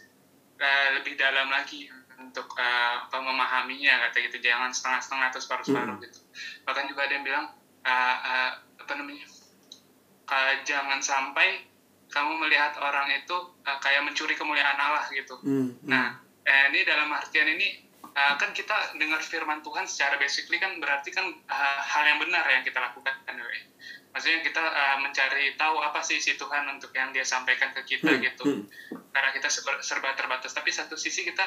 uh, lebih dalam lagi untuk uh, apa memahaminya kata gitu jangan setengah-setengah atau separuh-separuh hmm. gitu bahkan juga ada yang bilang uh, uh, apa namanya uh, jangan sampai kamu melihat orang itu uh, kayak mencuri kemuliaan Allah gitu. Mm, mm. Nah, eh, ini dalam artian ini uh, kan kita dengar firman Tuhan secara basically kan berarti kan uh, hal yang benar yang kita lakukan kan, Maksudnya kita uh, mencari tahu apa sih si Tuhan untuk yang dia sampaikan ke kita mm, gitu. Mm. Karena kita serba, serba terbatas. Tapi satu sisi kita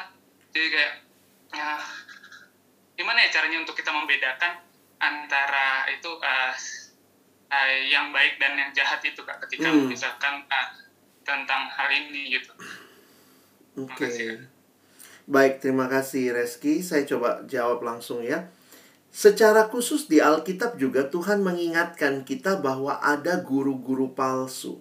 jadi kayak ya, gimana ya caranya untuk kita membedakan antara itu uh, uh, yang baik dan yang jahat itu kak ketika hmm. misalkan uh, tentang hal ini gitu. Oke. Okay. Baik, terima kasih Reski. Saya coba jawab langsung ya. Secara khusus di Alkitab juga Tuhan mengingatkan kita bahwa ada guru-guru palsu.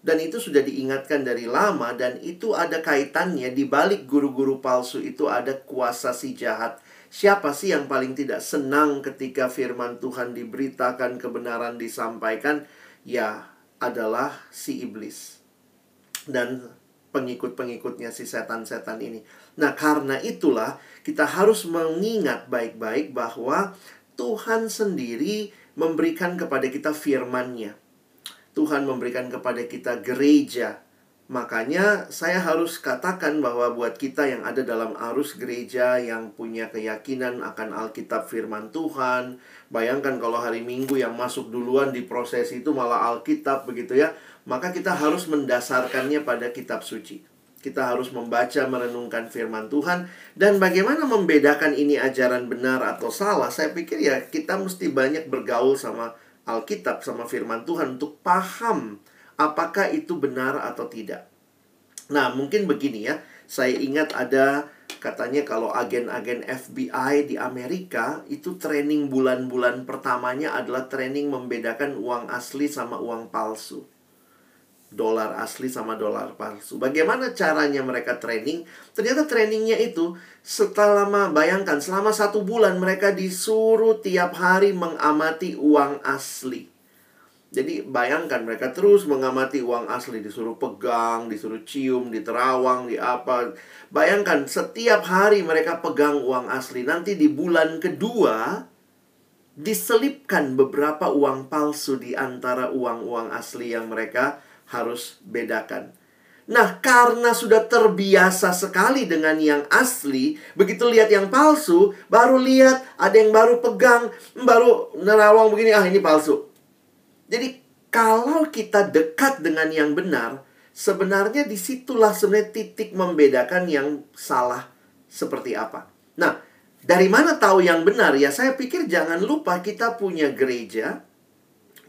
Dan itu sudah diingatkan dari lama dan itu ada kaitannya di balik guru-guru palsu itu ada kuasa si jahat Siapa sih yang paling tidak senang ketika firman Tuhan diberitakan, kebenaran disampaikan? Ya, adalah si iblis. Dan pengikut-pengikutnya si setan-setan ini. Nah, karena itulah kita harus mengingat baik-baik bahwa Tuhan sendiri memberikan kepada kita firman-Nya. Tuhan memberikan kepada kita gereja Makanya saya harus katakan bahwa buat kita yang ada dalam arus gereja yang punya keyakinan akan Alkitab firman Tuhan, bayangkan kalau hari Minggu yang masuk duluan di proses itu malah Alkitab begitu ya, maka kita harus mendasarkannya pada kitab suci. Kita harus membaca, merenungkan firman Tuhan dan bagaimana membedakan ini ajaran benar atau salah. Saya pikir ya kita mesti banyak bergaul sama Alkitab sama firman Tuhan untuk paham apakah itu benar atau tidak. Nah, mungkin begini ya. Saya ingat ada katanya kalau agen-agen FBI di Amerika itu training bulan-bulan pertamanya adalah training membedakan uang asli sama uang palsu. Dolar asli sama dolar palsu. Bagaimana caranya mereka training? Ternyata trainingnya itu setelah bayangkan selama satu bulan mereka disuruh tiap hari mengamati uang asli. Jadi bayangkan mereka terus mengamati uang asli disuruh pegang, disuruh cium, diterawang, di apa. Bayangkan setiap hari mereka pegang uang asli. Nanti di bulan kedua diselipkan beberapa uang palsu di antara uang-uang asli yang mereka harus bedakan. Nah, karena sudah terbiasa sekali dengan yang asli, begitu lihat yang palsu, baru lihat ada yang baru pegang, baru nerawang begini, ah ini palsu. Jadi kalau kita dekat dengan yang benar, sebenarnya di situlah sebenarnya titik membedakan yang salah seperti apa. Nah, dari mana tahu yang benar? Ya saya pikir jangan lupa kita punya gereja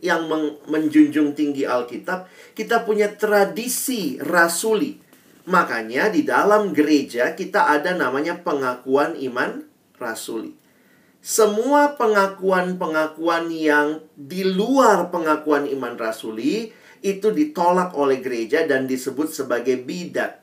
yang menjunjung tinggi Alkitab. Kita punya tradisi rasuli. Makanya di dalam gereja kita ada namanya pengakuan iman rasuli semua pengakuan-pengakuan yang di luar pengakuan iman rasuli itu ditolak oleh gereja dan disebut sebagai bidat.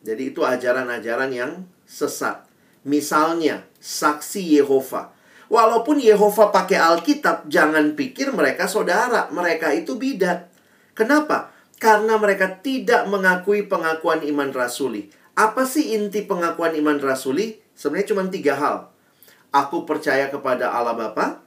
Jadi itu ajaran-ajaran yang sesat. Misalnya, saksi Yehova. Walaupun Yehova pakai Alkitab, jangan pikir mereka saudara, mereka itu bidat. Kenapa? Karena mereka tidak mengakui pengakuan iman rasuli. Apa sih inti pengakuan iman rasuli? Sebenarnya cuma tiga hal. Aku percaya kepada Allah Bapa,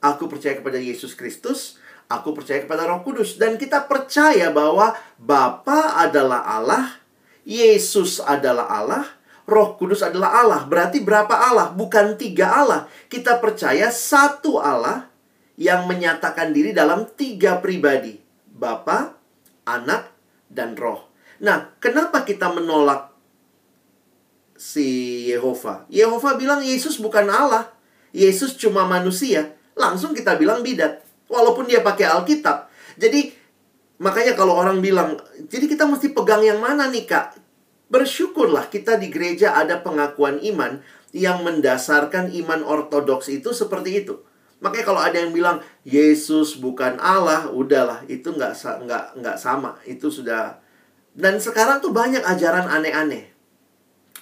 aku percaya kepada Yesus Kristus, aku percaya kepada Roh Kudus dan kita percaya bahwa Bapa adalah Allah, Yesus adalah Allah, Roh Kudus adalah Allah. Berarti berapa Allah? Bukan tiga Allah. Kita percaya satu Allah yang menyatakan diri dalam tiga pribadi. Bapa, Anak, dan Roh. Nah, kenapa kita menolak si Yehova. Yehova bilang Yesus bukan Allah. Yesus cuma manusia. Langsung kita bilang bidat. Walaupun dia pakai Alkitab. Jadi makanya kalau orang bilang, jadi kita mesti pegang yang mana nih kak? Bersyukurlah kita di gereja ada pengakuan iman yang mendasarkan iman ortodoks itu seperti itu. Makanya kalau ada yang bilang Yesus bukan Allah, udahlah itu nggak nggak nggak sama. Itu sudah dan sekarang tuh banyak ajaran aneh-aneh.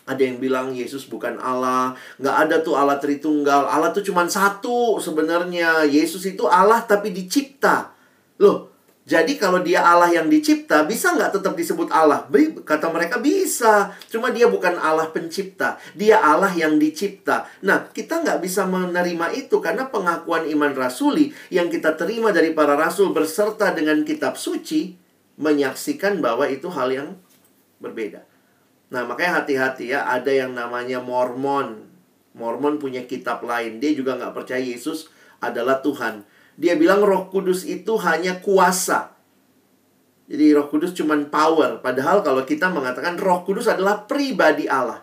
Ada yang bilang Yesus bukan Allah, nggak ada tuh Allah Tritunggal. Allah tuh cuma satu sebenarnya. Yesus itu Allah tapi dicipta. Loh, jadi kalau dia Allah yang dicipta, bisa nggak tetap disebut Allah? Kata mereka bisa. Cuma dia bukan Allah pencipta. Dia Allah yang dicipta. Nah, kita nggak bisa menerima itu karena pengakuan iman rasuli yang kita terima dari para rasul berserta dengan kitab suci menyaksikan bahwa itu hal yang berbeda. Nah, makanya hati-hati ya, ada yang namanya Mormon. Mormon punya kitab lain. Dia juga nggak percaya Yesus adalah Tuhan. Dia bilang roh kudus itu hanya kuasa. Jadi roh kudus cuma power. Padahal kalau kita mengatakan roh kudus adalah pribadi Allah.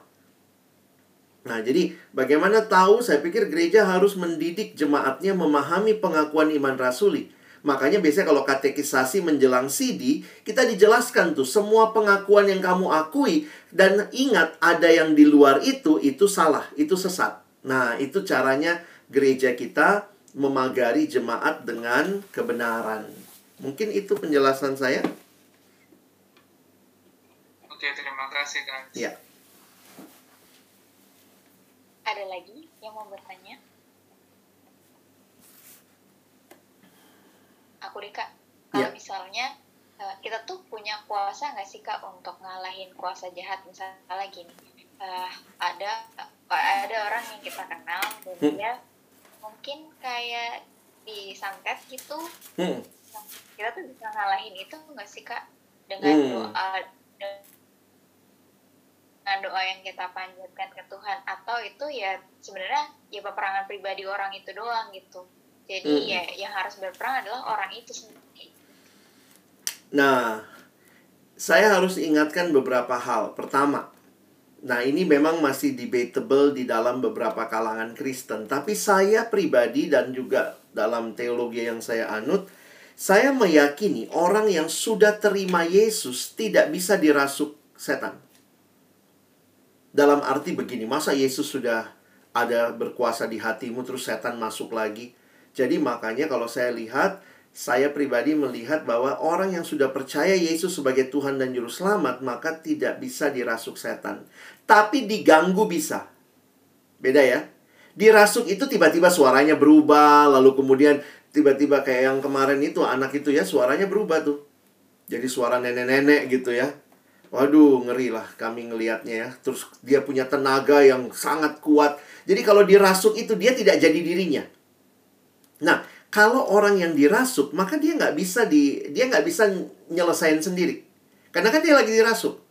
Nah, jadi bagaimana tahu? Saya pikir gereja harus mendidik jemaatnya memahami pengakuan iman rasuli Makanya biasanya kalau katekisasi menjelang CD, kita dijelaskan tuh semua pengakuan yang kamu akui dan ingat ada yang di luar itu itu salah, itu sesat. Nah, itu caranya gereja kita memagari jemaat dengan kebenaran. Mungkin itu penjelasan saya. Oke, terima kasih, Kak. Ya. Ada lagi yang mau bertanya? Aku deh kak kalau yeah. misalnya uh, kita tuh punya kuasa nggak sih kak untuk ngalahin kuasa jahat misalnya gini uh, ada uh, ada orang yang kita kenal dan hmm. dia mungkin kayak disantet gitu hmm. kita tuh bisa ngalahin itu nggak sih kak dengan Hmm. doa dengan doa yang kita panjatkan ke Tuhan atau itu ya sebenarnya ya peperangan pribadi orang itu doang gitu jadi Hmm. ya yang harus berperang adalah orang itu sendiri Nah, saya harus ingatkan beberapa hal. Pertama, nah ini memang masih debatable di dalam beberapa kalangan Kristen, tapi saya pribadi dan juga dalam teologi yang saya anut, saya meyakini orang yang sudah terima Yesus tidak bisa dirasuk setan. Dalam arti begini, masa Yesus sudah ada berkuasa di hatimu terus setan masuk lagi? Jadi makanya kalau saya lihat saya pribadi melihat bahwa orang yang sudah percaya Yesus sebagai Tuhan dan Juru Selamat, maka tidak bisa dirasuk setan. Tapi diganggu bisa. Beda ya. Dirasuk itu tiba-tiba suaranya berubah, lalu kemudian tiba-tiba kayak yang kemarin itu, anak itu ya, suaranya berubah tuh. Jadi suara nenek-nenek gitu ya. Waduh, ngeri lah kami ngelihatnya ya. Terus dia punya tenaga yang sangat kuat. Jadi kalau dirasuk itu dia tidak jadi dirinya. Nah, kalau orang yang dirasuk, maka dia nggak bisa di dia nggak bisa nyelesain sendiri. Karena kan dia lagi dirasuk.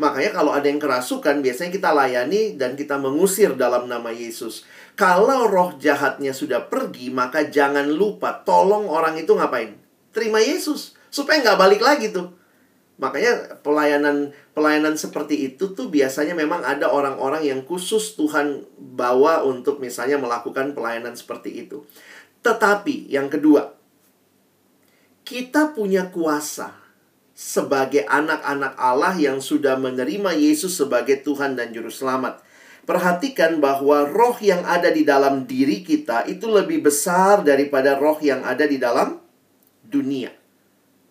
Makanya kalau ada yang kerasukan, biasanya kita layani dan kita mengusir dalam nama Yesus. Kalau roh jahatnya sudah pergi, maka jangan lupa tolong orang itu ngapain? Terima Yesus supaya nggak balik lagi tuh. Makanya pelayanan pelayanan seperti itu tuh biasanya memang ada orang-orang yang khusus Tuhan bawa untuk misalnya melakukan pelayanan seperti itu. Tetapi yang kedua, kita punya kuasa sebagai anak-anak Allah yang sudah menerima Yesus sebagai Tuhan dan Juru Selamat. Perhatikan bahwa roh yang ada di dalam diri kita itu lebih besar daripada roh yang ada di dalam dunia.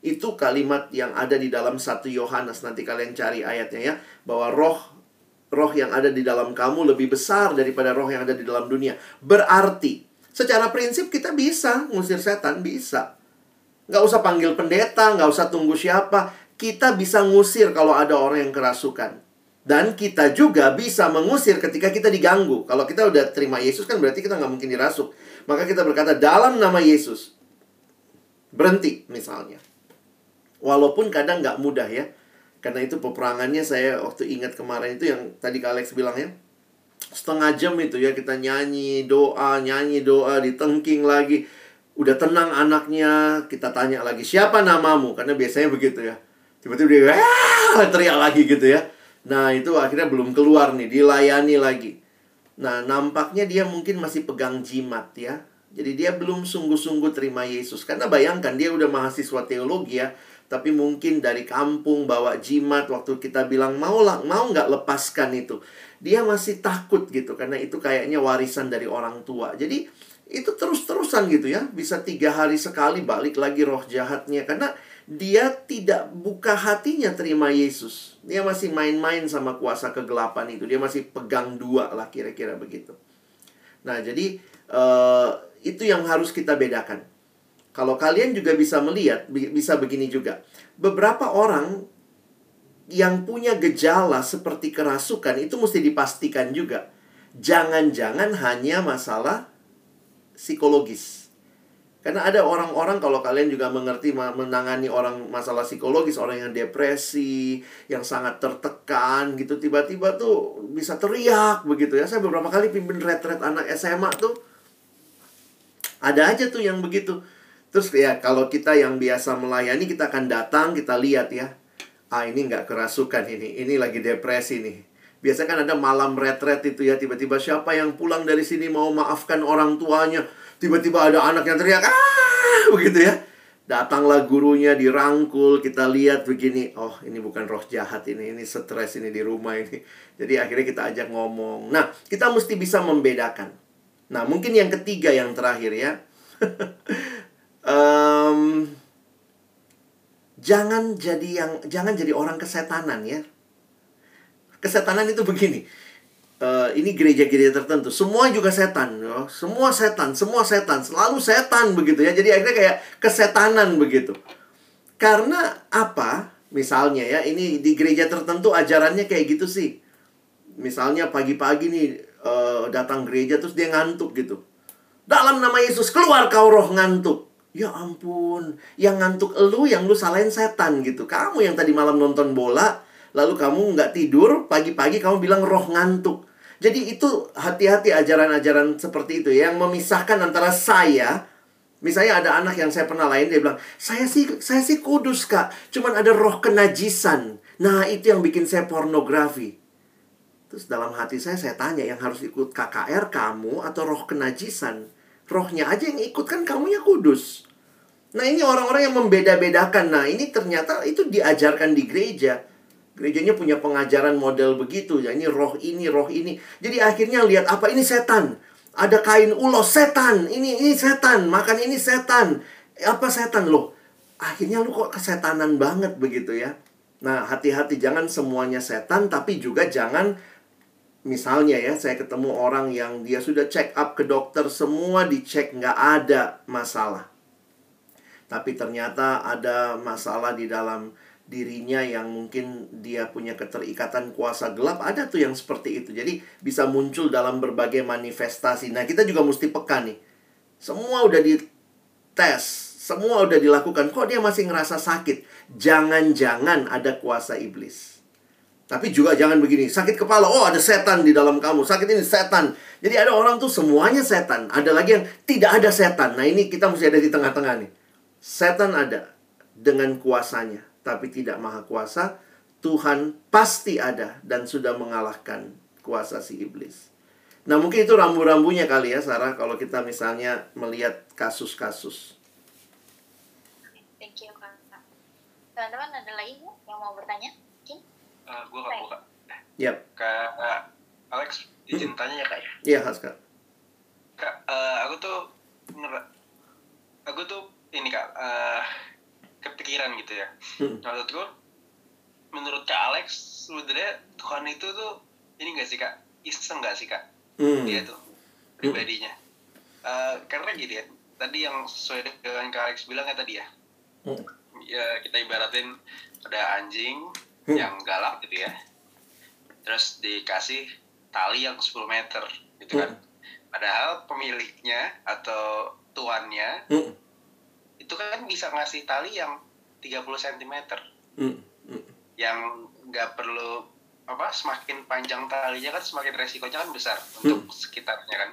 Itu kalimat yang ada di dalam 1 Yohanes. Nanti kalian cari ayatnya ya. Bahwa roh roh yang ada di dalam kamu lebih besar daripada roh yang ada di dalam dunia. Berarti, secara prinsip kita bisa ngusir setan, bisa. Nggak usah panggil pendeta, nggak usah tunggu siapa. Kita bisa ngusir kalau ada orang yang kerasukan. Dan kita juga bisa mengusir ketika kita diganggu. Kalau kita udah terima Yesus kan berarti kita nggak mungkin dirasuk. Maka kita berkata dalam nama Yesus. Berhenti misalnya. Walaupun kadang nggak mudah ya. Karena itu peperangannya saya waktu ingat kemarin itu yang tadi Alex bilang ya. Setengah jam itu ya kita nyanyi doa, nyanyi doa, ditengking lagi. Udah tenang anaknya, kita tanya lagi siapa namamu? Karena biasanya begitu ya. Tiba-tiba dia "Ah!" teriak lagi gitu ya. Nah itu akhirnya belum keluar nih, dilayani lagi. Nah nampaknya dia mungkin masih pegang jimat ya. Jadi dia belum sungguh-sungguh terima Yesus. Karena bayangkan dia udah mahasiswa teologi ya. Tapi mungkin dari kampung bawa jimat waktu kita bilang mau lah, mau nggak lepaskan itu. Dia masih takut gitu karena itu kayaknya warisan dari orang tua. Jadi itu terus-terusan gitu ya. Bisa tiga hari sekali balik lagi roh jahatnya. Karena dia tidak buka hatinya terima Yesus. Dia masih main-main sama kuasa kegelapan itu. Dia masih pegang dua lah kira-kira begitu. Nah jadi eh, itu yang harus kita bedakan. Kalau kalian juga bisa melihat, bi- bisa begini juga. Beberapa orang yang punya gejala seperti kerasukan itu mesti dipastikan juga. Jangan-jangan hanya masalah psikologis. Karena ada orang-orang kalau kalian juga mengerti menangani orang masalah psikologis, orang yang depresi, yang sangat tertekan gitu, tiba-tiba tuh bisa teriak begitu ya. Saya beberapa kali pimpin retret anak SMA tuh ada aja tuh yang begitu. Terus ya kalau kita yang biasa melayani kita akan datang kita lihat ya. Ah ini nggak kerasukan ini, ini lagi depresi nih. Biasa kan ada malam retret itu ya tiba-tiba siapa yang pulang dari sini mau maafkan orang tuanya. Tiba-tiba ada anak yang teriak ah begitu ya. Datanglah gurunya dirangkul, kita lihat begini, oh ini bukan roh jahat ini, ini stres ini di rumah ini. Jadi akhirnya kita ajak ngomong. Nah, kita mesti bisa membedakan. Nah, mungkin yang ketiga yang terakhir ya. jangan jadi yang jangan jadi orang kesetanan ya. Kesetanan itu begini. Eh, ini gereja-gereja tertentu, semua juga setan, ya. semua setan, semua setan, selalu setan begitu ya. Jadi akhirnya kayak kesetanan begitu. Karena apa? Misalnya ya, ini di gereja tertentu ajarannya kayak gitu sih. Misalnya pagi-pagi nih eh, datang gereja terus dia ngantuk gitu. Dalam nama Yesus keluar kau roh ngantuk. Ya ampun, yang ngantuk elu, yang lu salahin setan gitu. Kamu yang tadi malam nonton bola, lalu kamu nggak tidur, pagi-pagi kamu bilang roh ngantuk. Jadi itu hati-hati ajaran-ajaran seperti itu yang memisahkan antara saya Misalnya ada anak yang saya pernah lain dia bilang, "Saya sih saya sih kudus, Kak. Cuman ada roh kenajisan." Nah, itu yang bikin saya pornografi. Terus dalam hati saya saya tanya, yang harus ikut KKR kamu atau roh kenajisan? Rohnya aja yang ikut kan kamunya kudus. Nah, ini orang-orang yang membeda-bedakan. Nah, ini ternyata itu diajarkan di gereja. Gerejanya punya pengajaran model begitu. Ya, ini roh ini, roh ini. Jadi akhirnya lihat apa ini setan. Ada kain ulos setan. Ini ini setan, makan ini setan. Apa setan loh? Akhirnya lu kok kesetanan banget begitu ya. Nah, hati-hati jangan semuanya setan tapi juga jangan misalnya ya saya ketemu orang yang dia sudah check up ke dokter semua dicek nggak ada masalah. Tapi ternyata ada masalah di dalam dirinya yang mungkin dia punya keterikatan kuasa gelap. Ada tuh yang seperti itu. Jadi bisa muncul dalam berbagai manifestasi. Nah kita juga mesti peka nih. Semua udah dites semua udah dilakukan. Kok dia masih ngerasa sakit? Jangan-jangan ada kuasa iblis tapi juga jangan begini sakit kepala oh ada setan di dalam kamu sakit ini setan jadi ada orang tuh semuanya setan ada lagi yang tidak ada setan nah ini kita mesti ada di tengah-tengah nih setan ada dengan kuasanya tapi tidak maha kuasa, Tuhan pasti ada dan sudah mengalahkan kuasa si iblis. Nah mungkin itu rambu-rambunya kali ya Sarah kalau kita misalnya melihat kasus-kasus. Thank you Kak. Teman-teman ada lagi yang mau bertanya? Uh, eh, gue gak buka. Yap. Kak uh, Alex, izin tanya ya kak ya? Iya Kak. Kak, uh, aku tuh aku tuh ini kak, uh, kepikiran gitu ya hmm. nah, menurut gue menurut kak Alex sebenarnya Tuhan itu tuh ini gak sih kak iseng gak sih kak hmm. dia tuh pribadinya hmm. uh, karena gini ya tadi yang sesuai dengan kak Alex bilang ya tadi ya hmm. ya kita ibaratin ada anjing. Yang galak gitu ya terus dikasih tali yang 10 meter gitu kan hmm. padahal pemiliknya atau tuannya hmm itu kan bisa ngasih tali yang 30 cm mm. Mm. yang nggak perlu apa semakin panjang talinya kan semakin resikonya kan besar mm. untuk sekitarnya kan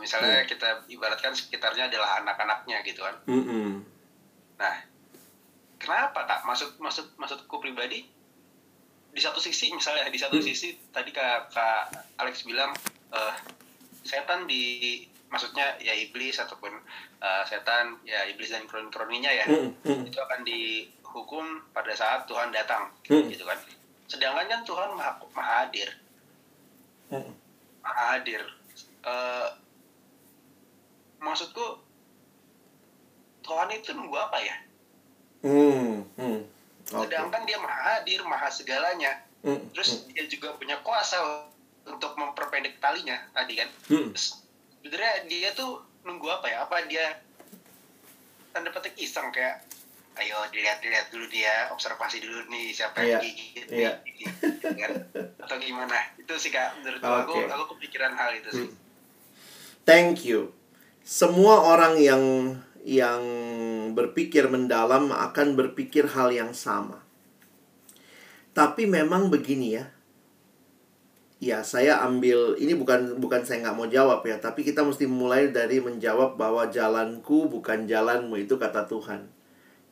misalnya mm. kita ibaratkan sekitarnya adalah anak-anaknya gitu kan mm -hmm. nah kenapa tak maksud maksud maksudku pribadi di satu sisi misalnya di satu mm. sisi tadi kak, kak Alex bilang uh, setan di maksudnya ya iblis ataupun uh, setan ya iblis dan kron-kroninya ya mm, mm. itu akan dihukum pada saat Tuhan datang mm. gitu kan sedangkan kan Tuhan maha, maha hadir mm. maha hadir uh, maksudku Tuhan itu nunggu apa ya mm. Mm. Okay. sedangkan dia maha hadir maha segalanya mm. terus mm. dia juga punya kuasa untuk memperpendek talinya tadi kan mm. terus sebenarnya dia tuh nunggu apa ya apa dia tanda petik iseng kayak ayo dilihat-lihat dulu dia observasi dulu nih siapa yang yeah. gigit yeah. nih gitu kan atau gimana itu sih kak menurut okay. aku aku kepikiran hal itu sih hmm. thank you semua orang yang yang berpikir mendalam akan berpikir hal yang sama. Tapi memang begini ya. Ya saya ambil ini bukan bukan saya nggak mau jawab ya tapi kita mesti mulai dari menjawab bahwa jalanku bukan jalanmu itu kata Tuhan.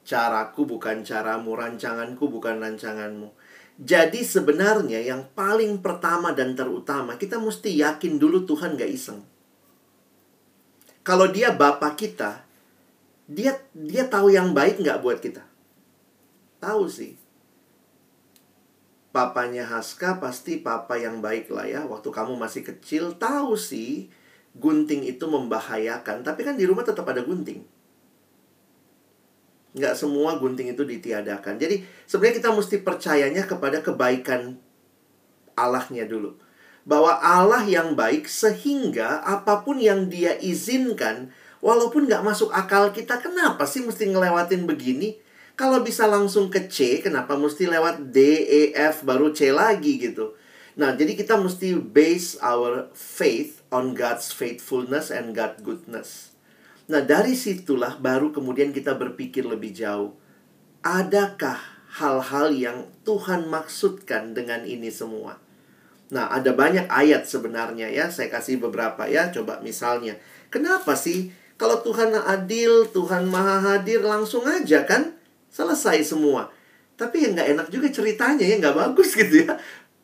Caraku bukan caramu rancanganku bukan rancanganmu. Jadi sebenarnya yang paling pertama dan terutama kita mesti yakin dulu Tuhan gak iseng. Kalau dia bapak kita dia dia tahu yang baik nggak buat kita tahu sih papanya Haska pasti papa yang baik lah ya. Waktu kamu masih kecil tahu sih gunting itu membahayakan. Tapi kan di rumah tetap ada gunting. Nggak semua gunting itu ditiadakan. Jadi sebenarnya kita mesti percayanya kepada kebaikan Allahnya dulu. Bahwa Allah yang baik sehingga apa pun yang dia izinkan Walaupun nggak masuk akal kita, kenapa sih mesti ngelewatin begini? Kalau bisa langsung ke C, kenapa mesti lewat D, E, F, baru C lagi gitu? Nah, jadi kita mesti base our faith on God's faithfulness and God goodness. Nah, dari situlah baru kemudian kita berpikir lebih jauh. Adakah hal-hal yang Tuhan maksudkan dengan ini semua? Nah, ada banyak ayat sebenarnya ya. Saya kasih beberapa ya. Coba misalnya, kenapa sih kalau Tuhan adil, Tuhan maha hadir langsung aja kan? Selesai semua. Tapi ya nggak enak juga ceritanya ya, nggak bagus gitu ya.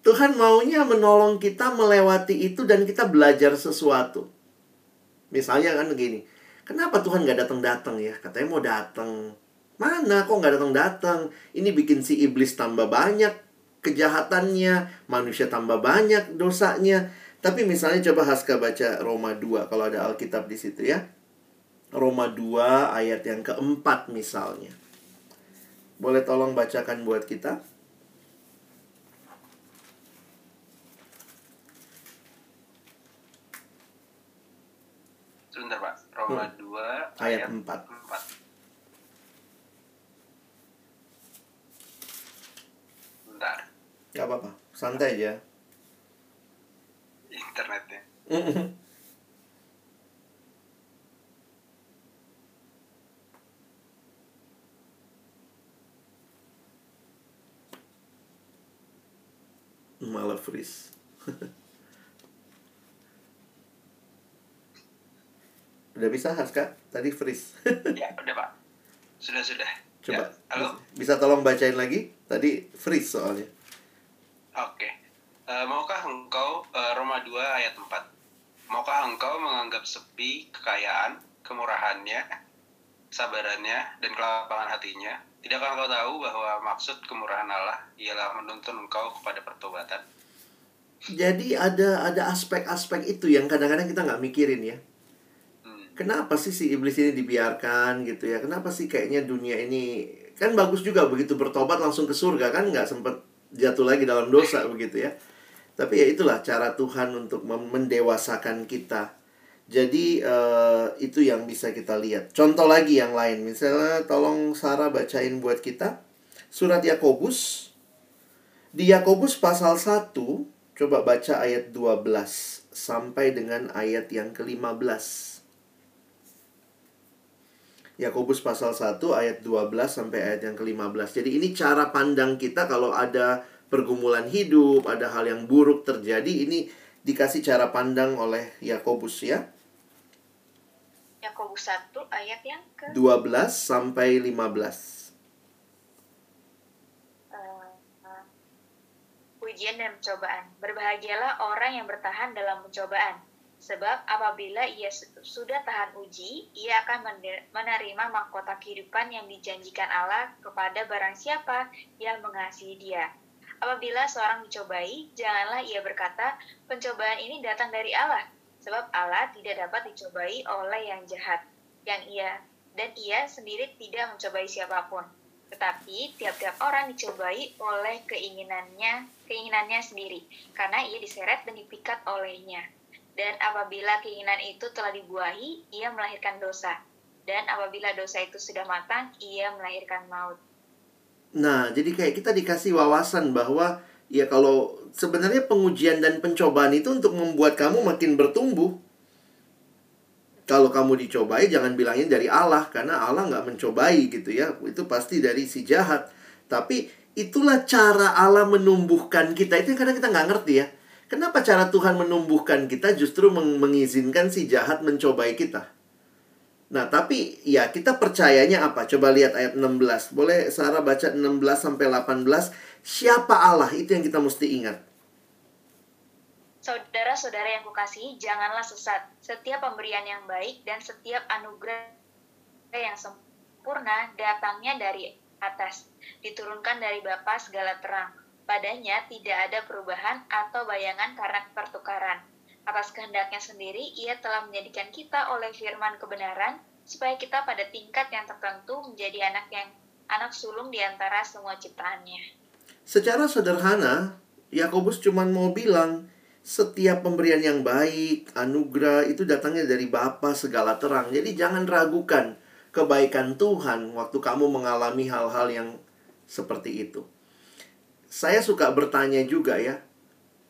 Tuhan maunya menolong kita melewati itu dan kita belajar sesuatu. Misalnya kan begini, kenapa Tuhan nggak datang-datang ya? Katanya mau datang. Mana kok nggak datang-datang? Ini bikin si iblis tambah banyak kejahatannya, manusia tambah banyak dosanya. Tapi misalnya coba Haska baca Roma 2 kalau ada Alkitab di situ ya. Roma 2 ayat yang keempat misalnya. Boleh tolong bacakan buat kita? Sebentar Pak, Roma hmm. 2 ayat, ayat 4. 4. Bentar. Gak apa-apa, santai aja. Internetnya. Malah freeze. Udah bisa Haska? Tadi freeze. ya, udah Pak. Sudah, sudah. Coba. Ya, halo. Bisa tolong bacain lagi? Tadi freeze soalnya. Oke. Okay. Uh, eh, maukah engkau uh, Roma 2 ayat 4. Maukah engkau menganggap sepi kekayaan, kemurahannya, sabarannya, dan kelapangan hatinya? Tidakkah engkau tahu bahwa maksud kemurahan Allah ialah menuntun engkau kepada pertobatan? Jadi ada ada aspek-aspek itu yang kadang-kadang kita nggak mikirin ya. Kenapa sih si iblis ini dibiarkan gitu ya? Kenapa sih kayaknya dunia ini kan bagus juga begitu bertobat langsung ke surga kan nggak sempet jatuh lagi dalam dosa begitu ya. Tapi ya itulah cara Tuhan untuk mendewasakan kita jadi uh, itu yang bisa kita lihat. Contoh lagi yang lain. Misalnya tolong Sarah bacain buat kita. Surat Yakobus. Di Yakobus pasal 1 coba baca ayat 12 sampai dengan ayat yang ke-15 Yakobus pasal 1 ayat 12 sampai ayat yang ke-15. Jadi ini cara pandang kita kalau ada pergumulan hidup, ada hal yang buruk terjadi, ini dikasih cara pandang oleh Yakobus ya. Yakobus 1 ayat yang ke 12 sampai 15. Uh, uh, ujian dan pencobaan. Berbahagialah orang yang bertahan dalam pencobaan Sebab apabila ia sudah tahan uji, ia akan menerima mahkota kehidupan yang dijanjikan Allah kepada barang siapa yang mengasihi dia. Apabila seorang dicobai, janganlah ia berkata, pencobaan ini datang dari Allah, sebab Allah tidak dapat dicobai oleh yang jahat, yang ia dan ia sendiri tidak mencobai siapa pun. Tetapi tiap-tiap orang dicobai oleh keinginannya, keinginannya sendiri, karena ia diseret dan dipikat olehnya. Dan apabila keinginan itu telah dibuahi, ia melahirkan dosa. Dan apabila dosa itu sudah matang, ia melahirkan maut. Nah, jadi kayak kita dikasih wawasan bahwa ya kalau sebenarnya pengujian dan pencobaan itu untuk membuat kamu makin bertumbuh. Kalau kamu dicobai jangan bilangin dari Allah karena Allah nggak mencobai gitu ya. Itu pasti dari si jahat. Tapi itulah cara Allah menumbuhkan kita. Itu karena kita nggak ngerti ya Kenapa cara Tuhan menumbuhkan kita justru mengizinkan si jahat mencobai kita? Nah, tapi ya kita percayanya apa? Coba lihat ayat 16. Boleh Sarah baca 16 sampai 18. Siapa Allah? Itu yang kita mesti ingat. Saudara-saudara yang kukasihi, janganlah sesat. Setiap pemberian yang baik dan setiap anugerah yang sempurna datangnya dari atas, diturunkan dari Bapa segala terang Padanya tidak ada perubahan atau bayangan karena pertukaran. Atas kehendaknya sendiri, ia telah menjadikan kita oleh firman kebenaran, supaya kita pada tingkat yang tertentu menjadi anak yang anak sulung di antara semua ciptaannya. Secara sederhana, Yakobus cuma mau bilang, setiap pemberian yang baik, anugerah itu datangnya dari Bapa segala terang. Jadi jangan ragukan kebaikan Tuhan waktu kamu mengalami hal-hal yang seperti itu saya suka bertanya juga ya.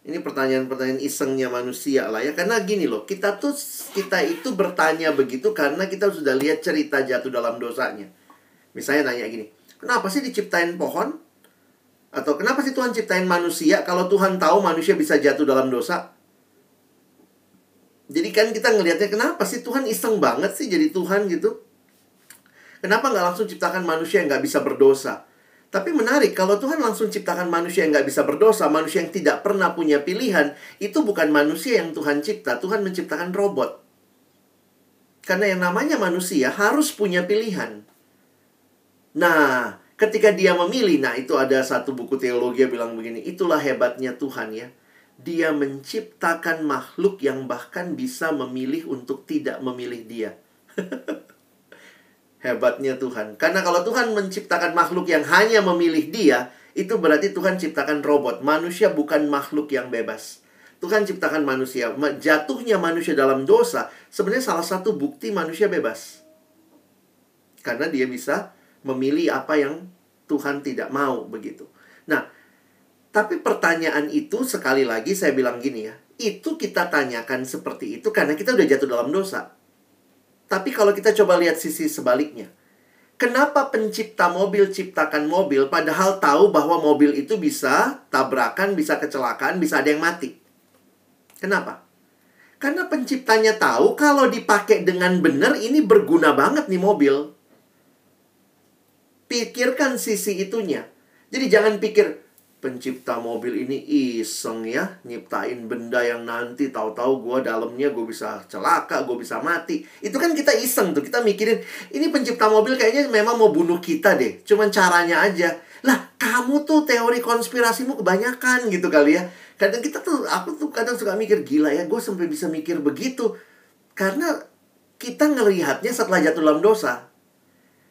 Ini pertanyaan-pertanyaan isengnya manusia lah ya. Karena gini loh, kita tuh kita itu bertanya begitu karena kita sudah lihat cerita jatuh dalam dosanya. Misalnya nanya gini, kenapa sih diciptain pohon? Atau kenapa sih Tuhan ciptain manusia kalau Tuhan tahu manusia bisa jatuh dalam dosa? Jadi kan kita ngelihatnya kenapa sih Tuhan iseng banget sih jadi Tuhan gitu? Kenapa nggak langsung ciptakan manusia yang nggak bisa berdosa? Tapi menarik, kalau Tuhan langsung ciptakan manusia yang nggak bisa berdosa, manusia yang tidak pernah punya pilihan, itu bukan manusia yang Tuhan cipta. Tuhan menciptakan robot. Karena yang namanya manusia harus punya pilihan. Nah, ketika dia memilih, nah itu ada satu buku teologi yang bilang begini, itulah hebatnya Tuhan ya. Dia menciptakan makhluk yang bahkan bisa memilih untuk tidak memilih dia. Hebatnya Tuhan. Karena kalau Tuhan menciptakan makhluk yang hanya memilih dia, itu berarti Tuhan ciptakan robot. Manusia bukan makhluk yang bebas. Tuhan ciptakan manusia. Jatuhnya manusia dalam dosa sebenarnya salah satu bukti manusia bebas. Karena dia bisa memilih apa yang Tuhan tidak mau begitu. Nah, tapi pertanyaan itu sekali lagi saya bilang gini ya. Itu kita tanyakan seperti itu karena kita udah jatuh dalam dosa. Tapi kalau kita coba lihat sisi sebaliknya, kenapa pencipta mobil ciptakan mobil padahal tahu bahwa mobil itu bisa tabrakan, bisa kecelakaan, bisa ada yang mati? Kenapa? Karena penciptanya tahu kalau dipakai dengan benar ini berguna banget nih mobil. Pikirkan sisi itunya. Jadi jangan pikir, pencipta mobil ini iseng ya nyiptain benda yang nanti tahu-tahu gue dalamnya gue bisa celaka gue bisa mati. Itu kan kita iseng tuh kita mikirin ini pencipta mobil kayaknya memang mau bunuh kita deh cuman caranya aja. Lah kamu tuh teori konspirasimu kebanyakan gitu kali ya. Kadang kita tuh aku tuh kadang suka mikir gila ya gue sampai bisa mikir begitu. Karena kita ngelihatnya setelah jatuh dalam dosa.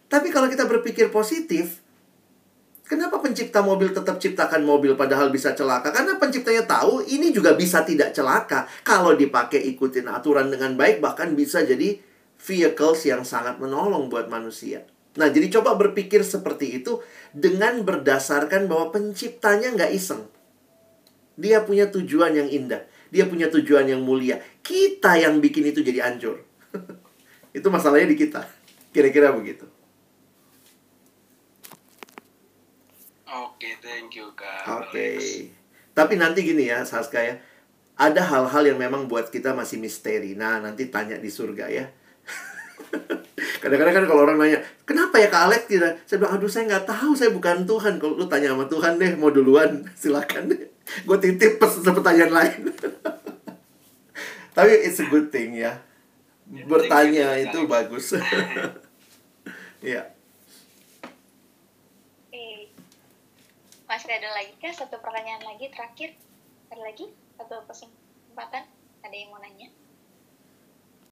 Tapi kalau kita berpikir positif Kenapa pencipta mobil tetap ciptakan mobil padahal bisa celaka? Karena penciptanya tahu ini juga bisa tidak celaka. Kalau dipakai ikutin aturan dengan baik bahkan bisa jadi vehicles yang sangat menolong buat manusia. Nah, jadi coba berpikir seperti itu dengan berdasarkan bahwa penciptanya nggak iseng. Dia punya tujuan yang indah. Dia punya tujuan yang mulia. Kita yang bikin itu jadi hancur. itu masalahnya di kita. Kira-kira begitu. Oke, okay, thank you Kak. Oke. Okay. Tapi nanti gini ya, Saska ya. Ada hal-hal yang memang buat kita masih misteri. Nah, nanti tanya di surga ya. Kadang-kadang kan kalau orang nanya, kenapa ya Kak Alex tidak? Saya bilang, aduh saya nggak tahu, saya bukan Tuhan. Kalau lu tanya sama Tuhan deh, mau duluan, silakan deh. Gue titip pertanyaan lain. Tapi it's a good thing ya. Bertanya itu bagus. Iya. Masih ada lagi kah? Satu pertanyaan lagi terakhir. Ada lagi? Satu kesempatan? Ada yang mau nanya